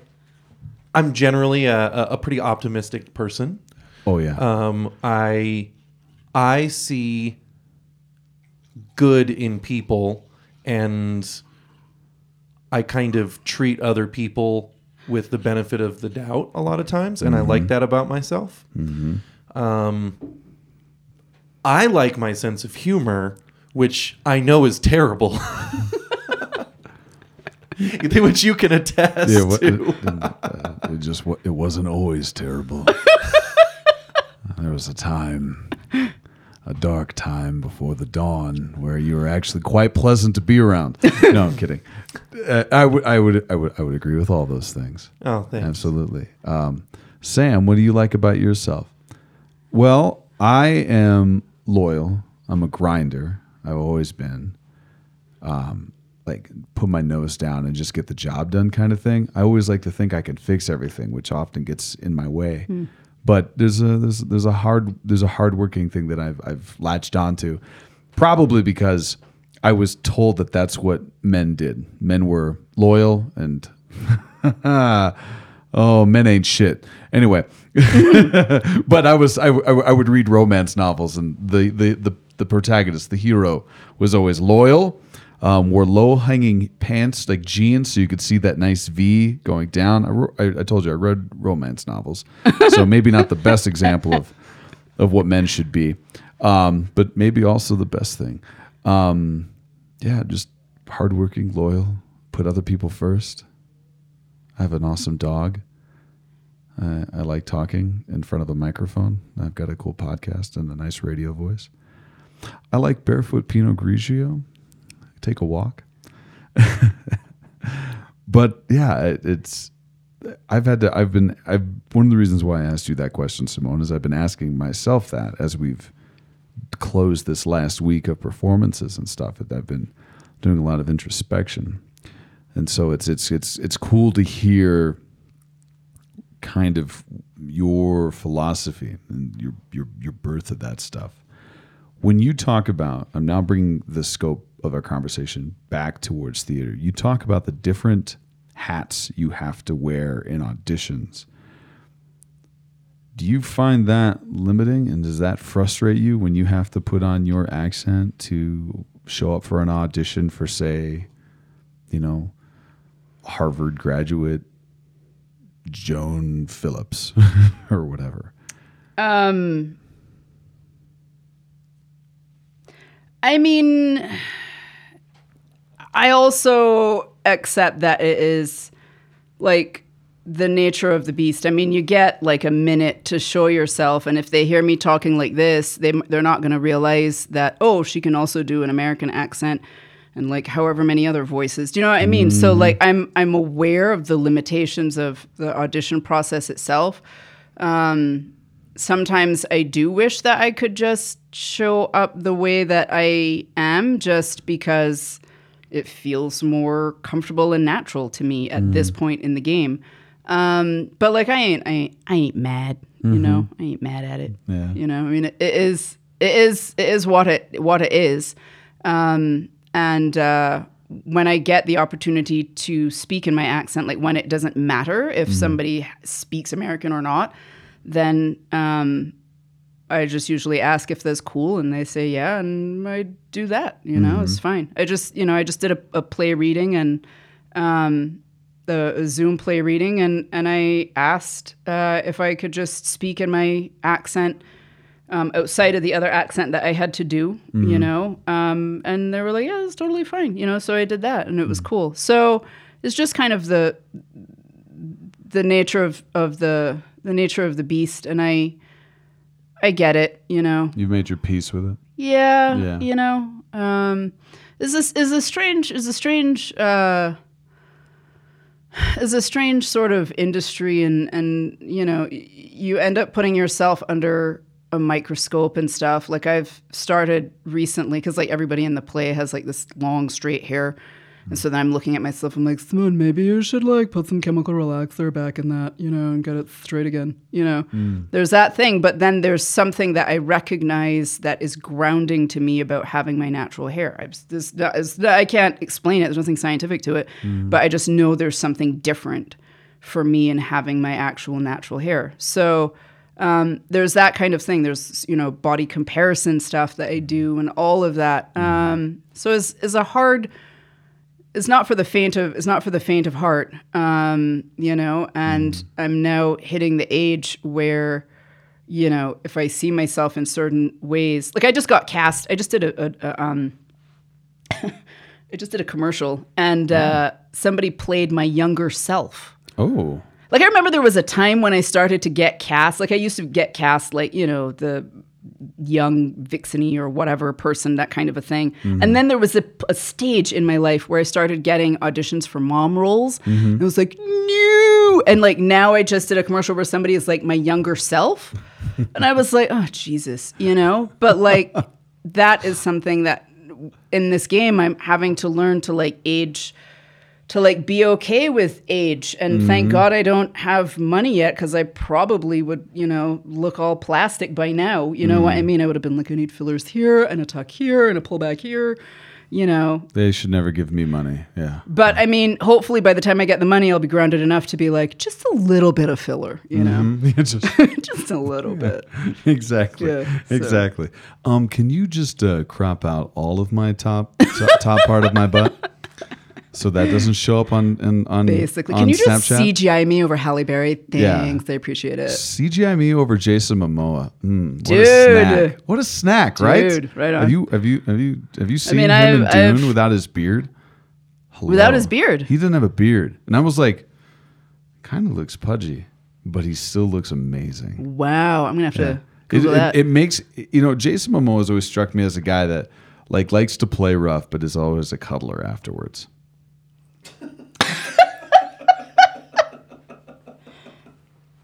I'm generally a, a, a pretty optimistic person. oh yeah. Um, I I see good in people, and I kind of treat other people with the benefit of the doubt a lot of times, and I like that about myself. Um, I like my sense of humor, which I know is terrible. which you can attest yeah, what, to. it, uh, it just it wasn't always terrible. there was a time, a dark time before the dawn, where you were actually quite pleasant to be around. no, I'm kidding. Uh, I would, I would, I would, I would agree with all those things. Oh, thanks. Absolutely. Um, Sam, what do you like about yourself? Well, I am loyal. I'm a grinder. I've always been. Um, like put my nose down and just get the job done kind of thing. I always like to think I can fix everything, which often gets in my way. But there's a there's there's a hard there's a hardworking thing that I've I've latched onto, probably because I was told that that's what men did. Men were loyal and oh, men ain't shit. Anyway, but I was I, I, I would read romance novels and the the the, the protagonist, the hero, was always loyal. Um, wore low hanging pants like jeans, so you could see that nice V going down. I, I, I told you I read romance novels, so maybe not the best example of of what men should be, um, but maybe also the best thing. Um, yeah, just hardworking, loyal, put other people first. I have an awesome dog. I, I like talking in front of a microphone. I've got a cool podcast and a nice radio voice. I like barefoot Pinot Grigio. Take a walk. but yeah, it, it's. I've had to. I've been. I've one of the reasons why I asked you that question, Simone, is I've been asking myself that as we've closed this last week of performances and stuff. That I've been doing a lot of introspection, and so it's it's it's it's cool to hear kind of your philosophy and your your your birth of that stuff. When you talk about, I'm now bringing the scope of our conversation back towards theater. You talk about the different hats you have to wear in auditions. Do you find that limiting and does that frustrate you when you have to put on your accent to show up for an audition for say, you know, Harvard graduate Joan Phillips or whatever. Um, I mean, I also accept that it is like the nature of the beast. I mean, you get like a minute to show yourself, and if they hear me talking like this, they they're not going to realize that oh, she can also do an American accent and like however many other voices. Do you know what I mean? So like I'm I'm aware of the limitations of the audition process itself. Um, sometimes I do wish that I could just show up the way that I am just because it feels more comfortable and natural to me at this point in the game. Um, but like I ain't I ain't, I ain't mad, you know. I ain't mad at it. Yeah. You know, I mean it, it is it is it is what it what it is. Um, and uh, when I get the opportunity to speak in my accent, like when it doesn't matter if somebody speaks American or not, then um, I just usually ask if that's cool, and they say yeah, and I do that. You know, it's fine. I just you know I just did a, a play reading and um, the a Zoom play reading, and and I asked uh, if I could just speak in my accent um, outside of the other accent that I had to do, you know. Um, and they were like, yeah, it's totally fine, you know. So I did that, and it was cool. So it's just kind of the the nature of, of the the nature of the beast and I I get it, you know. You've made your peace with it. Yeah, Yeah. you know. Um is this is a strange is a strange uh is a strange sort of industry and and you know y- you end up putting yourself under a microscope and stuff like i've started recently because like everybody in the play has like this long straight hair and so then i'm looking at myself i'm like simone maybe you should like put some chemical relaxer back in that you know and get it straight again you know? There's that thing but then there's something that i recognize that is grounding to me about having my natural hair. I've, this, i can't explain it there's nothing scientific to it but i just know there's something different for me in having my actual natural hair. So um, there's that kind of thing there's you know body comparison stuff that i do and all of that. Um, so it's, is a hard it's not for the faint of it's not for the faint of heart um, you know and i'm now hitting the age where you know if i see myself in certain ways like i just got cast i just did a, a, a um i just did a commercial and uh, somebody played my younger self Oh. like I remember there was a time when I started to get cast. Like I used to get cast, like you know the young vixeny or whatever person, that kind of a thing. Mm-hmm. And then there was a, a stage in my life where I started getting auditions for mom roles. And it was like no, and like now I just did a commercial where somebody is like my younger self, and I was like, oh Jesus, you know. But like that is something that in this game I'm having to learn to like age to like be okay with age. And thank god i don't have money yet because i probably would you know look all plastic by now. You know what i mean? I would have been like i need fillers here and a tuck here and a pullback here you know? They should never give me money. Yeah. but i mean hopefully by the time i get the money i'll be grounded enough to be like just a little bit of filler you know? Just- just a little bit. Exactly. Yeah, so- Exactly. Um, can you just uh, crop out all of my top top, top part of my butt so that doesn't show up on on, on basically on can you just Snapchat? cgi me over halle berry Yeah. thanks i appreciate it CGI me over Jason Momoa. Mm, what Dude. a snack! What a snack, right? Dude, right on. Have you have you have you have you seen mean, him in I've- Dune I've- without his beard? Without his beard? He didn't have a beard, and I was like, kind of looks pudgy, but he still looks amazing. wow i'm gonna have to It, google it, that it makes you know Jason Momoa has always struck me as a guy that like likes to play rough, but is always a cuddler afterwards.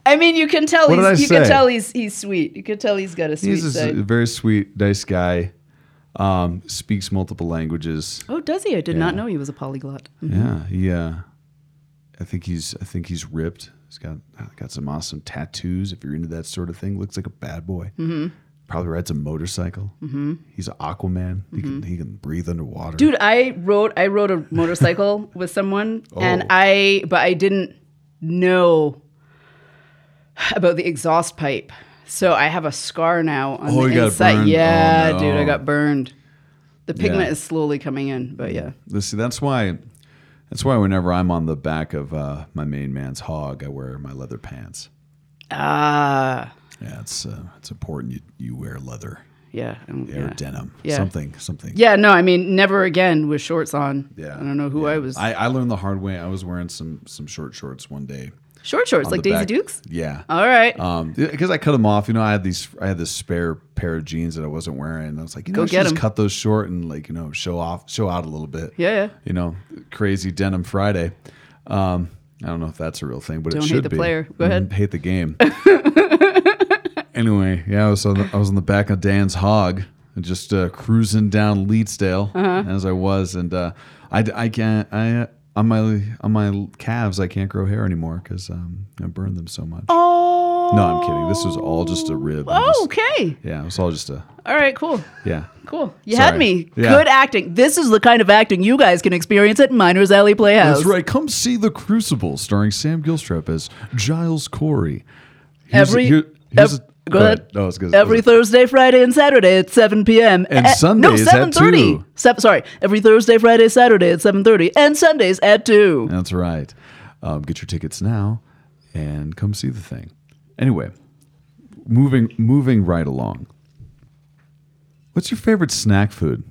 I mean, you can tell What did he's I you can tell he's he's sweet. You can tell he's got a sweet He's a s- side. very sweet, nice guy. Um, speaks multiple languages. oh, does he? I did not know he was a polyglot. Yeah, he. Uh, I think he's. I think he's ripped. He's got got some awesome tattoos. If you're into that sort of thing, looks like a bad boy. Mm-hmm. Probably rides a motorcycle. Mm-hmm. He's an Aquaman. He can he can breathe underwater. Dude, I rode I rode a motorcycle with someone and Oh. I but I didn't know about the exhaust pipe. So I have a scar now on Oh, the you got inside. burned? Yeah, Oh, dude, I got burned. The pigment Yeah. is slowly coming in, but yeah. See. That's why. That's why whenever I'm on the back of uh, my main man's hog, I wear my leather pants. Ah, Yeah, it's uh, it's important you you wear leather yeah, or yeah. denim, Yeah. something something. Yeah, no, I mean, never again with shorts on. Yeah. I don't know who I was. I, I learned the hard way. I was wearing some some short shorts one day. Short shorts, like Daisy back- Dukes? Yeah. All right. Um, because I cut them off. You know, I had these. I had this spare pair of jeans that I wasn't wearing. And I was like, you know, Go I get just 'em. cut those short and like you know show off, show out a little bit. Yeah, yeah. You know, crazy denim Friday. Um, I don't know if that's a real thing, but Don't it hate the be. player. Go ahead. Mhm, hate the game. anyway, yeah, I was on the, I was on the back of Dan's hog, and just uh, cruising down Leetsdale Uh-huh. as I was, and uh, I, I can't I on my on my calves I can't grow hair anymore because um, I burned them so much. oh. No, I'm kidding. This was all just a rib. Oh, just- okay. Yeah, it was all just a All right, cool. yeah. Cool. You Sorry. had me. Yeah. Good acting. This is the kind of acting you guys can experience at Miners Alley Playhouse. That's right. Come see The Crucible, starring Sam Gilstrap as Giles Corey. Here's- Every- here- here's a- go ahead. No, it's good. Every Thursday, Friday, and Saturday at 7 p.m. And At- Sundays no, at 7:30. 2. Sev- sorry, every Thursday, Friday, Saturday at 7.30. And Sundays at 2. That's right. Um, get your tickets now and come see the thing. Anyway, moving moving right along. What's your favorite snack food?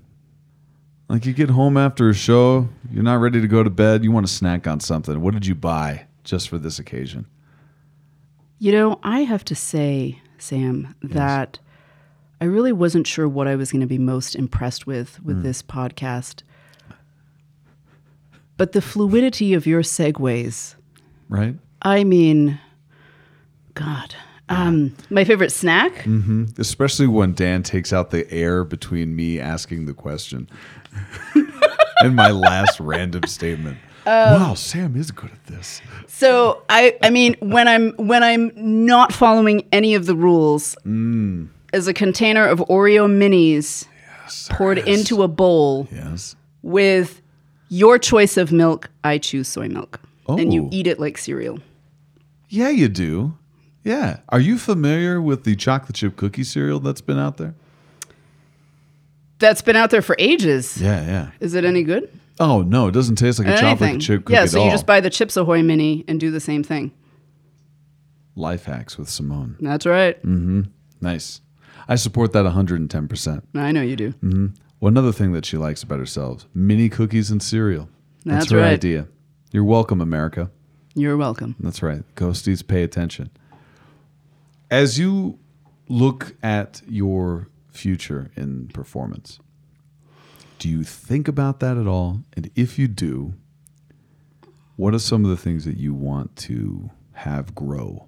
Like you get home after a show, you're not ready to go to bed, you want to snack on something. What did you buy just for this occasion? You know, I have to say, Sam, that I really wasn't sure what I was going to be most impressed with with this podcast. But the fluidity of your segues, Right? I mean, God. Um, my favorite snack? Mm. Especially when Dan takes out the air between me asking the question and my last random statement. Oh. wow, Sam is good at this. So I, I mean, when I'm when I'm not following any of the rules, mm. as a container of Oreo minis poured into a bowl Yes. with your choice of milk, I choose soy milk, and you Oh. eat it like cereal. Yeah, you do. Yeah. Are you familiar with the chocolate chip cookie cereal that's been out there? That's been out there for ages. Yeah, yeah. Is it any good? Oh no, it doesn't taste like a chocolate chip cookie yeah, at so all. you just buy the Chips Ahoy mini and do the same thing. Life hacks with Simone. That's right. Mm-hmm. Nice. I support that 110%. I know you do. Mm-hmm. One other thing that she likes about herself mini cookies and cereal. That's, That's her right. idea. You're welcome, America. You're welcome. That's right. Ghosties, pay attention. As you look at your future in performance, do you think about that at all? And if you do, what are some of the things that you want to have grow?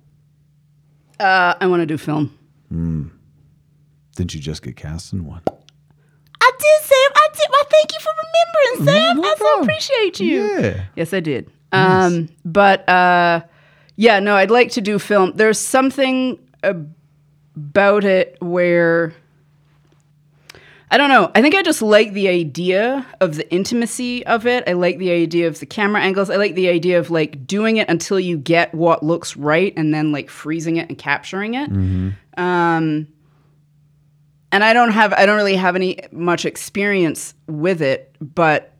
Uh, I want to do film. Didn't you just get cast in one? I did, Sam. I did. Well, thank you for remembering, Sam. no I so appreciate you. Yeah. Yes, I did. Um, but uh, yeah, no, I'd like to do film. There's something about it where I don't know. I think I just like the idea of the intimacy of it. I like the idea of the camera angles. I like the idea of like doing it until you get what looks right and then like freezing it and capturing it. Um, and I don't have I don't really have any much experience with it, but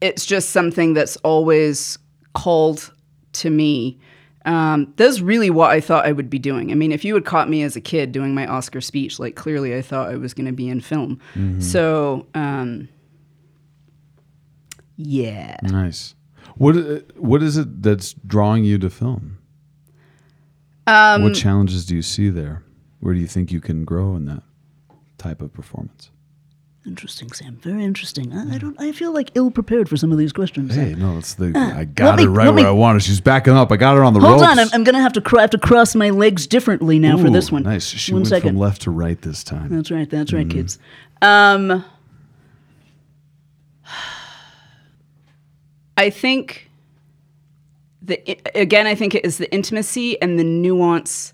it's just something that's always called to me. Um, that's really what I thought I would be doing. I mean, if you had caught me as a kid doing my Oscar speech, like clearly I thought I was going to be in film. So, um, yeah. Nice. What uh, what is it that's drawing you to film? Um, what challenges do you see there? Where do you think you can grow in that type of performance? Interesting, Sam. Very interesting. I, I don't. I feel like ill prepared for some of these questions. Hey, no, it's the Uh, I got me- her right let me- where I wanted. She's backing up. I got her on the road. Hold ropes. on, I'm, I'm gonna have to cr- have to cross my legs differently now for this one. Nice. She One went second. from left to right this time. That's right. That's right, kids. Um, I think the again, I think it is the intimacy and the nuance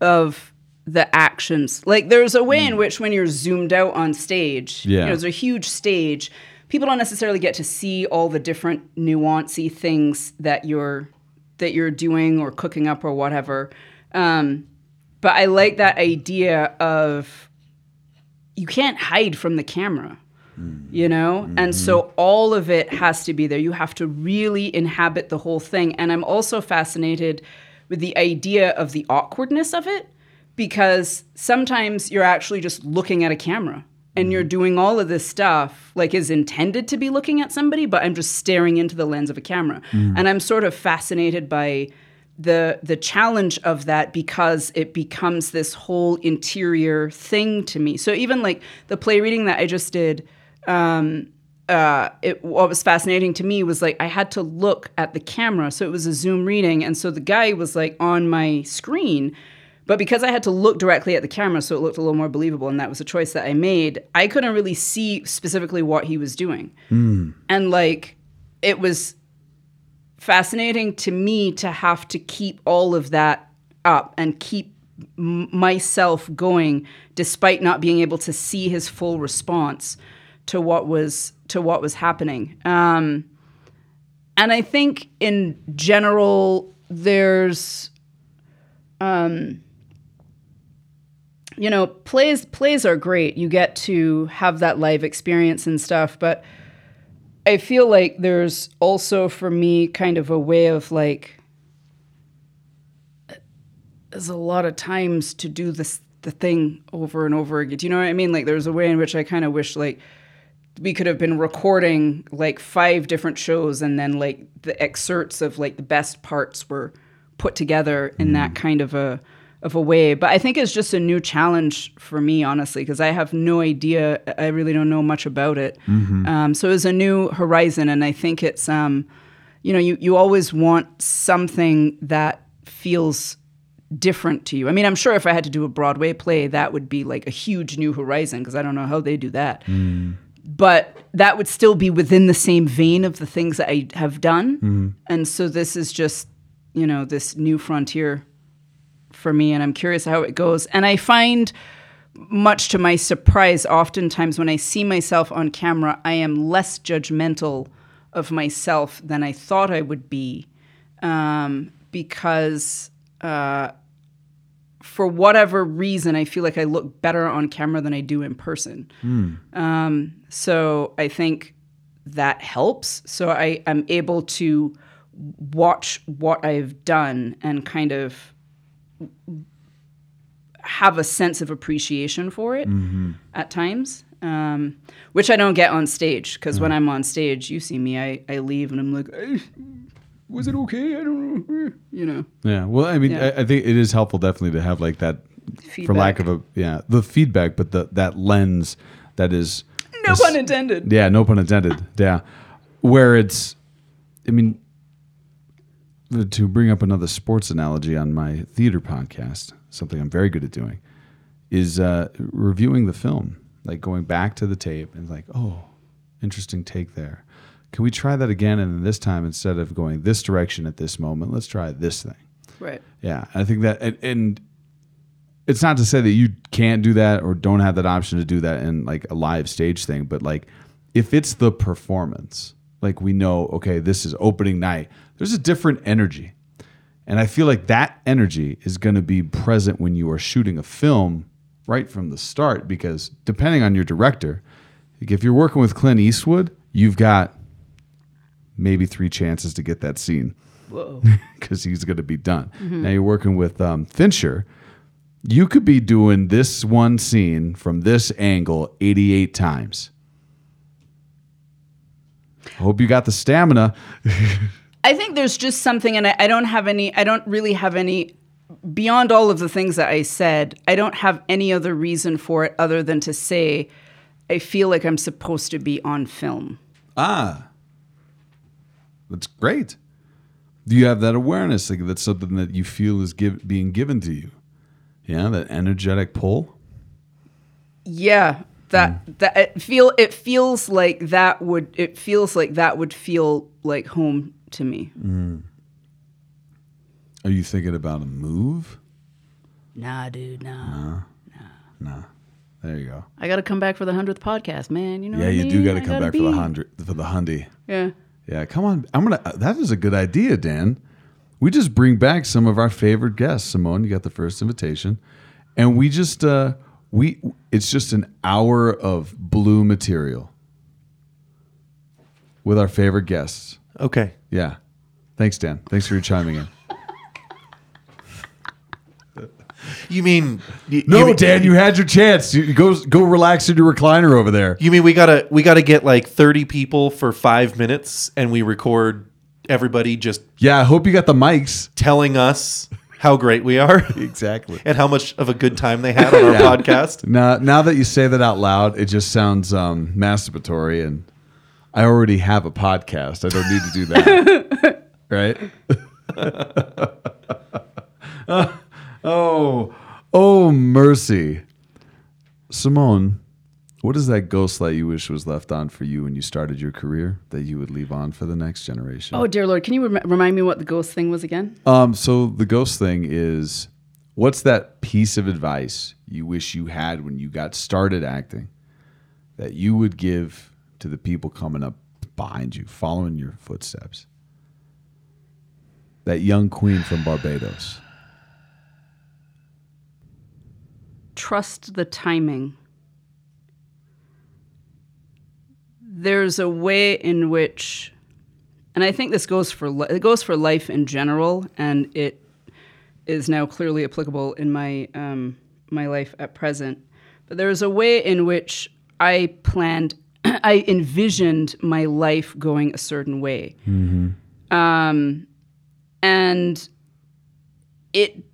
of the actions. Like there's a way in which when you're zoomed out on stage, Yeah. you know, there's a huge stage. People don't necessarily get to see all the different nuancy things that you're that you're doing or cooking up or whatever. Um, but I like that idea of you can't hide from the camera you know and so all of it has to be there you have to really inhabit the whole thing and i'm also fascinated with the idea of the awkwardness of it because sometimes you're actually just looking at a camera and you're doing all of this stuff like is intended to be looking at somebody but i'm just staring into the lens of a camera and i'm sort of fascinated by the the challenge of that because it becomes this whole interior thing to me. So even like the play reading that I just did, um, uh, it what was fascinating to me was like I had to look at the camera, so it was a Zoom reading, and so the guy was like on my screen. But because I had to look directly at the camera, so it looked a little more believable, and that was a choice that I made, I couldn't really see specifically what he was doing. And like, it was fascinating to me to have to keep all of that up and keep m- myself going despite not being able to see his full response to what was to what was happening um, and i think in general there's um, you know plays plays are great you get to have that live experience and stuff but I feel like there's also for me kind of a way of like there's a lot of times to do this the thing over and over again. Do you know what I mean? Like there's a way in which I kind of wish like we could have been recording like five different shows and then like the excerpts of like the best parts were put together in that mm. kind of a of a way but i think it's just a new challenge for me honestly because i have no idea i really don't know much about it um, so it's a new horizon and i think it's um, you know you, you always want something that feels different to you. I mean, I'm sure if I had to do a Broadway play, that would be like a huge new horizon because I don't know how they do that. But that would still be within the same vein of the things that I have done. And so this is just, you know, this new frontier for me. And I'm curious how it goes. And I find, much to my surprise, oftentimes when I see myself on camera, I am less judgmental of myself than I thought I would be um, because uh, for whatever reason, I feel like I look better on camera than I do in person. Um, so I think that helps. So I am able to watch what I've done and kind of have a sense of appreciation for it at times, um, which I don't get on stage. Because when I'm on stage, you see me, I, I leave and I'm like, "Eh, was it okay? I don't know. Eh," You know. Yeah. Well, I mean, Yeah. I, I think it is helpful definitely to have like that, for lack of a yeah, the feedback, but the that lens that is No is- pun intended. Yeah, no pun intended. Yeah, where it's, I mean, to bring up another sports analogy on my theater podcast, something I'm very good at doing, is uh, reviewing the film, like going back to the tape and like, oh, interesting take there. Can we try that again? And then this time, instead of going this direction at this moment, let's try this thing. Right. Yeah, I think that, and, and it's not to say that you can't do that or don't have that option to do that in like a live stage thing, but like if it's the performance, like we know, okay, this is opening night, there's a different energy. And I feel like that energy is going to be present when you are shooting a film right from the start because depending on your director, if you're working with Clint Eastwood, you've got maybe three chances to get that scene because he's going to be done. Now you're working with um, Fincher. You could be doing this one scene from this angle 88 times. I hope you got the stamina. I think there's just something, and I, I don't have any, I don't really have any, beyond all of the things that I said, I don't have any other reason for it other than to say, I feel like I'm supposed to be on film. Ah, that's great. Do you have that awareness? Like that's something that you feel is give, being given to you. Yeah, that energetic pull. Yeah, that that it feel it feels like that would it feels like that would feel like home to me. Are you thinking about a move? Nah, dude, nah. nah, nah. There you go. I got to come back for the hundredth podcast, man. You know. Yeah, what I you do got to come gotta back for the hundred for the hundy. Yeah. Yeah, come on. I'm gonna. uh, That is a good idea, Dan. We just bring back some of our favorite guests. Simone, you got the first invitation, and we just uh we it's just an hour of blue material with our favorite guests. Okay. Yeah, thanks, Dan. Thanks for your chiming in. You mean y- No, you mean, Dan, you had your chance. You go go relax in your recliner over there. You mean we gotta we gotta get like thirty people for five minutes and we record everybody just Yeah, I hope you got the mics. telling us how great we are Exactly. and how much of a good time they had on our podcast. Now, now that you say that out loud, it just sounds um, masturbatory, and I already have a podcast. I don't need to do that, right? oh, oh, mercy, Simone. What is that ghost light you wish was left on for you when you started your career that you would leave on for the next generation? Oh dear Lord, can you rem- remind me what the ghost thing was again? Um, so the ghost thing is what's that piece of advice you wish you had when you got started acting that you would give to the people coming up behind you, following your footsteps? That young queen from Barbados. trust the timing. There's a way in which, and I think this goes for it goes for life in general, and it is now clearly applicable in my um, my life at present. But there's a way in which I planned I envisioned my life going a certain way. Um, and it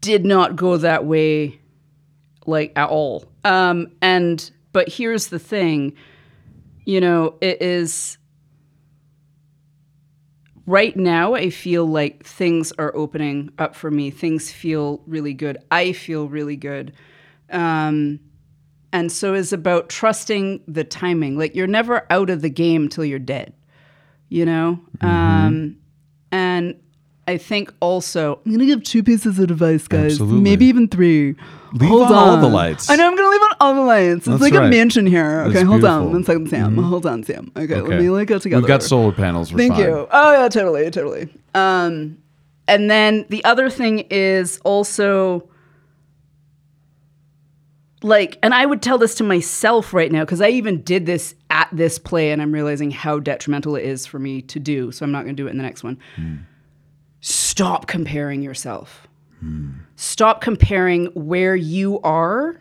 did not go that way like at all. Um, and but here's the thing, you know, it is right now I feel like things are opening up for me. Things feel really good. I feel really good. Um, and so it's about trusting the timing. Like you're never out of the game till you're dead, you know? Um, and I think also I'm gonna give two pieces of advice, guys. Absolutely. Maybe even three. Leave hold on all the lights. I know I'm gonna leave on all the lights. That's it's like right. a mansion here. Okay, That's hold beautiful. Mm-hmm. on. One second, Sam. Hold on, Sam. Okay, Okay. let me like go together. We've got solar panels. Thank fine. you. Oh yeah, totally, totally. Um, and then the other thing is also like, and I would tell this to myself right now because I even did this at this play, and I'm realizing how detrimental it is for me to do. So I'm not going to do it in the next one. Stop comparing yourself. Hmm. Stop comparing where you are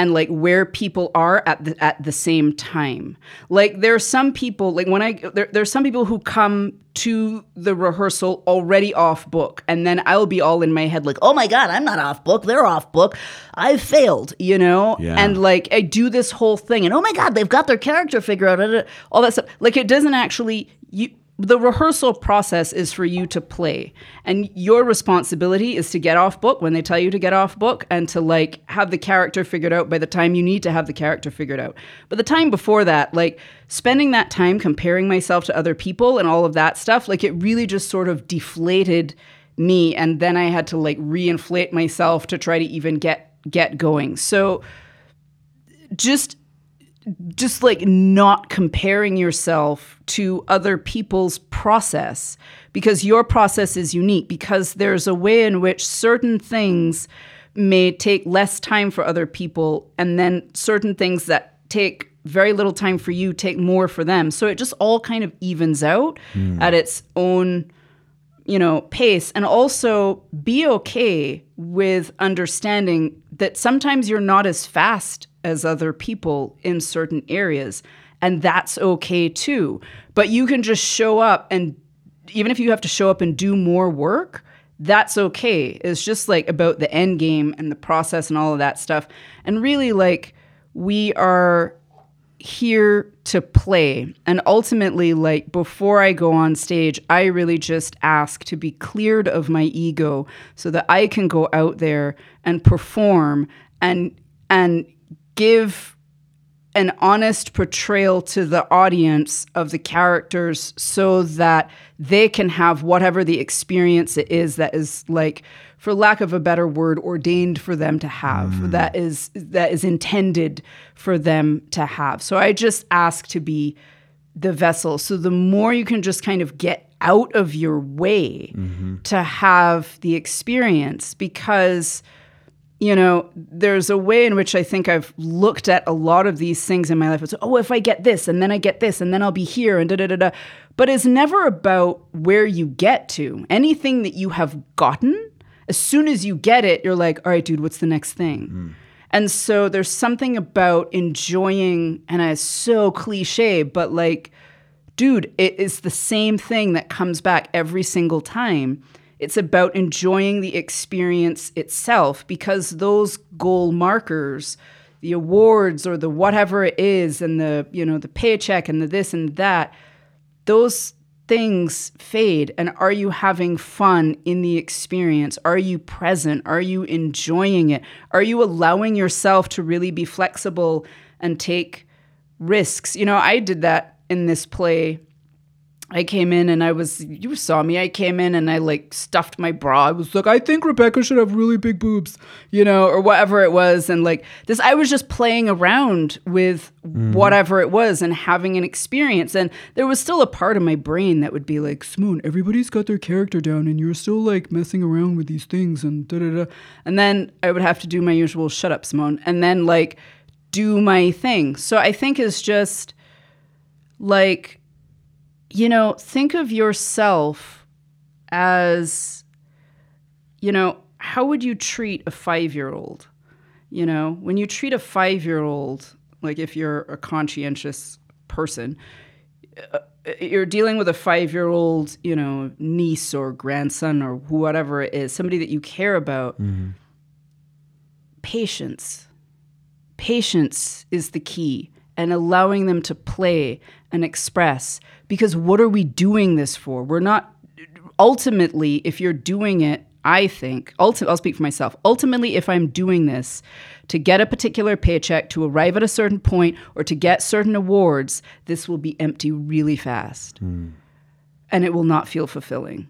and like where people are at the at the same time. Like there are some people like when I there there's some people who come to the rehearsal already off book and then I'll be all in my head like, "Oh my god, I'm not off book. They're off book. I've failed." You know? Yeah. And like I do this whole thing and, "Oh my god, they've got their character figured out." All that stuff. Like it doesn't actually you the rehearsal process is for you to play. And your responsibility is to get off book when they tell you to get off book and to like have the character figured out by the time you need to have the character figured out. But the time before that like spending that time comparing myself to other people and all of that stuff like it really just sort of deflated me. And then i had to like reinflate myself to try to even get get going. So just just like not comparing yourself to other people's process because your process is unique because there's a way in which certain things may take less time for other people and then certain things that take very little time for you take more for them. So it just all kind of evens out hmm. at its own you know, pace. And also be okay with understanding that sometimes you're not as fast as other people in certain areas and that's okay too. But you can just show up and even if you have to show up and do more work, that's okay. It's just like about the end game and the process and all of that stuff. And really like we are here to play. And ultimately, like before I go on stage, I really just ask to be cleared of my ego so that I can go out there and perform and and give an honest portrayal to the audience of the characters so that they can have whatever the experience it is that is like for lack of a better word ordained for them to have mm. that is that is intended for them to have. So i just ask to be the vessel. So the more you can just kind of get out of your way mm-hmm. to have the experience because you know, there's a way in which I think I've looked at a lot of these things in my life. It's, oh, if I get this and then I get this and then I'll be here and da da da da. But it's never about where you get to. Anything that you have gotten, as soon as you get it, you're like, all right, dude, what's the next thing? Hmm. And so there's something about enjoying, and it's so cliche, but like, dude, it is the same thing that comes back every single time. It's about enjoying the experience itself because those goal markers, the awards or the whatever it is, and the you know the paycheck and the this and that, those things fade. And are you having fun in the experience? Are you present? Are you enjoying it? Are you allowing yourself to really be flexible and take risks? You know, I did that in this play I came in and I was, you saw me. I came in and I like stuffed my bra. I was like, I think Rebecca should have really big boobs, you know, or whatever it was. And like this, I was just playing around with mm-hmm. whatever it was and having an experience. And there was still a part of my brain that would be like, Simone, everybody's got their character down and you're still like messing around with these things and da da da. And then I would have to do my usual shut up, Simone, and then like do my thing. So I think it's just like, you know, think of yourself as, you know, how would you treat a five year old? You know, when you treat a five year old like if you're a conscientious person, uh, you're dealing with a five year old, you know, niece or grandson or whatever it is, somebody that you care about. Patience. Patience is the key and allowing them to play and express. Because what are we doing this for? We're not ultimately, if you're doing it, I think, ulti- I'll speak for myself. Ultimately, if I'm doing this to get a particular paycheck, to arrive at a certain point, or to get certain awards, this will be empty really fast. Hmm. And it will not feel fulfilling.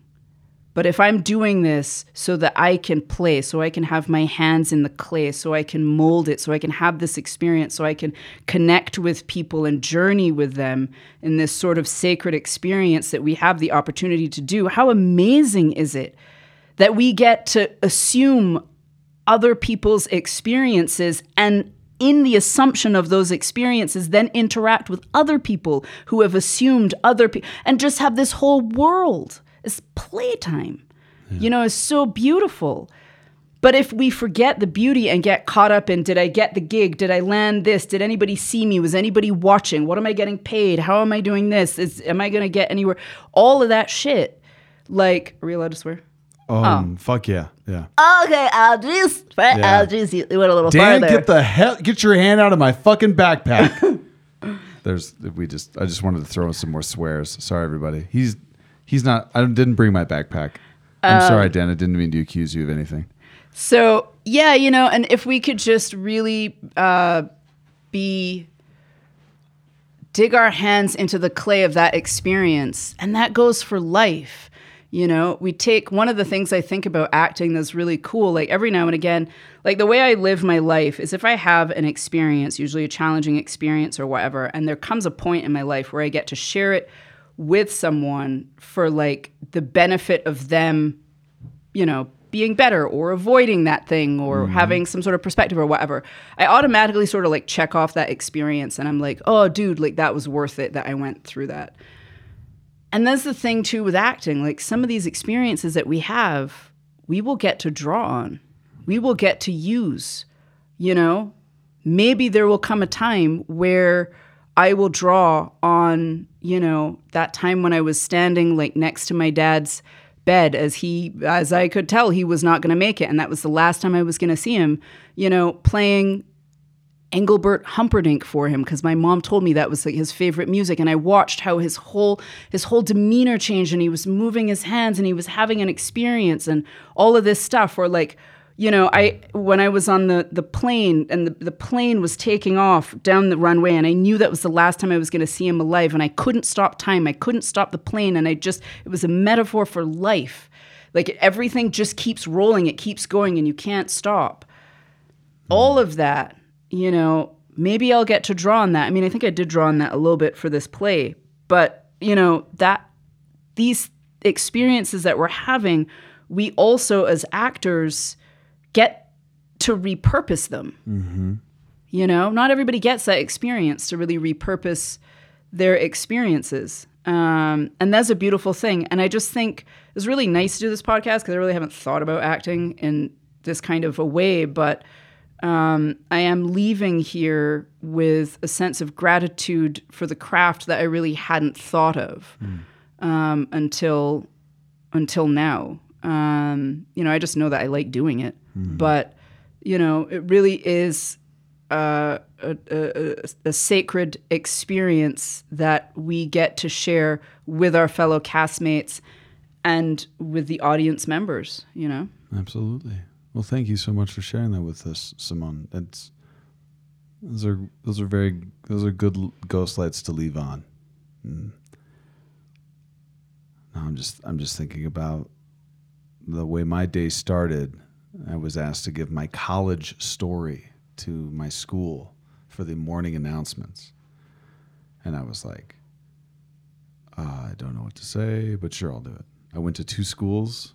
But if I'm doing this so that I can play, so I can have my hands in the clay, so I can mold it, so I can have this experience, so I can connect with people and journey with them in this sort of sacred experience that we have the opportunity to do, how amazing is it that we get to assume other people's experiences and in the assumption of those experiences then interact with other people who have assumed other people and just have this whole world it's playtime you know it's so beautiful but if we forget the beauty and get caught up in did I get the gig? Did I land this? Did anybody see me? Was anybody watching? What am I getting paid? How am I doing this? Is am I going to get anywhere? All of that shit. Like, are we allowed to swear? Um, fuck yeah, yeah. Okay, Aldris. Right, Yeah. Aldris, you went a little Dan, farther. get the hell, get your hand out of my fucking backpack. There's, we just, I just wanted to throw in some more swears. Sorry, everybody. He's, he's not. I didn't bring my backpack. I'm sorry, Dan. I didn't mean to accuse you of anything. So yeah, you know, and if we could just really uh, be dig our hands into the clay of that experience, and that goes for life. You know, we take one of the things I think about acting that's really cool. Like every now and again, like the way I live my life is if I have an experience, usually a challenging experience or whatever, and there comes a point in my life where I get to share it with someone for like the benefit of them you know, being better or avoiding that thing or mm-hmm. having some sort of perspective or whatever, I automatically sort of like check off that experience and I'm like, oh, dude, like that was worth it that I went through that. And that's the thing too with acting. Like some of these experiences that we have, we will get to draw on, we will get to use, you know? Maybe there will come a time where I will draw on, you know, that time when I was standing like next to my dad's bed as he as I could tell he was not going to make it and that was the last time I was going to see him, you know, playing Engelbert Humperdinck for him because my mom told me that was like his favorite music and I watched how his whole his whole demeanor changed and he was moving his hands and he was having an experience and all of this stuff or like you know I when I was on the the plane and the, the plane was taking off down the runway and I knew that was the last time I was going to see him alive and I couldn't stop time. I couldn't stop the plane and I just it was a metaphor for life. Like everything just keeps rolling it keeps going and you can't stop. All of that, you know, maybe I'll get to draw on that. I mean, I think I did draw on that a little bit for this play, but you know, that these experiences that we're having, we also as actors get to repurpose them. You know, not everybody gets that experience to really repurpose their experiences. Um, and that's a beautiful thing. And I just think it's really nice to do this podcast because I really haven't thought about acting in this kind of a way, but um, I am leaving here with a sense of gratitude for the craft that I really hadn't thought of um, until until now. Um, you know, I just know that I like doing it, but you know, it really is uh, a, a, a, sacred experience that we get to share with our fellow castmates and with the audience members. You know. Absolutely. Well, thank you so much for sharing that with us, Simone. That's those are those are very those are good ghost lights to leave on. Mm. Now I'm just I'm just thinking about the way my day started. I was asked to give my college story to my school for the morning announcements, and I was like, "Uh, I don't know what to say, but sure, I'll do it. I went to two schools.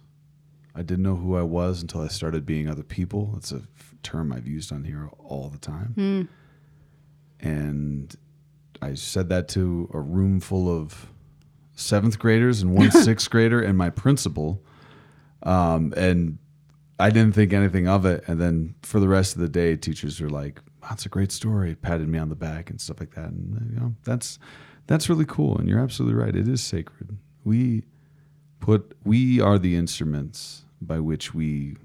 I didn't know who I was until I started being other people. It's a f- term I've used on here all the time. And I said that to a room full of seventh graders and one sixth grader and my principal. Um, and I didn't think anything of it. And then for the rest of the day, teachers were like, that's a great story. Patted me on the back and stuff like that. And you know, that's that's really cool. And you're absolutely right. It is sacred. We put we are the instruments by which we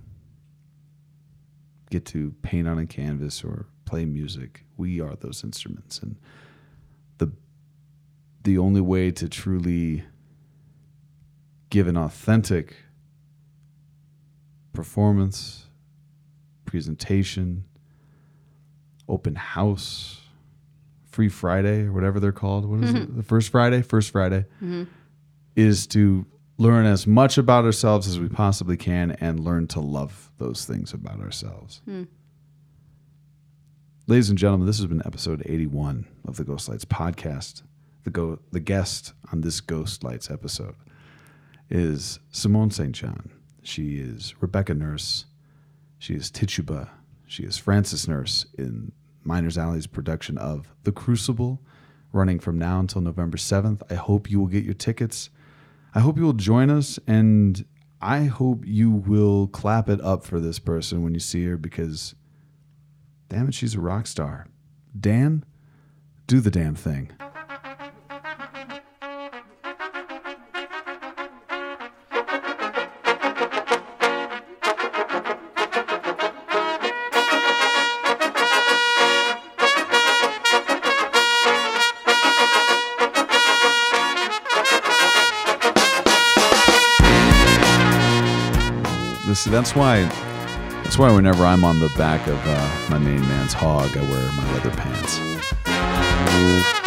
get to paint on a canvas or play music. We are those instruments, and the the only way to truly give an authentic performance, presentation, open house, free Friday or whatever they're called. What is it? Mm-hmm. The first Friday, first Friday, mm-hmm. is to learn as much about ourselves as we possibly can and learn to love those things about ourselves. Hmm. Ladies and gentlemen, this has been episode 81 of the Ghost Lights podcast. The go the guest on this Ghost Lights episode is Simone St. John. She is Rebecca Nurse. She is Tituba. She is Francis Nurse in Miners Alley's production of The Crucible, running from now until November 7th. I hope you will get your tickets. I hope you will join us, and I hope you will clap it up for this person when you see her because, damn it, she's a rock star. Dan, do the damn thing. This, that's why that's why whenever I'm on the back of uh, my main man's hog, I wear my leather pants.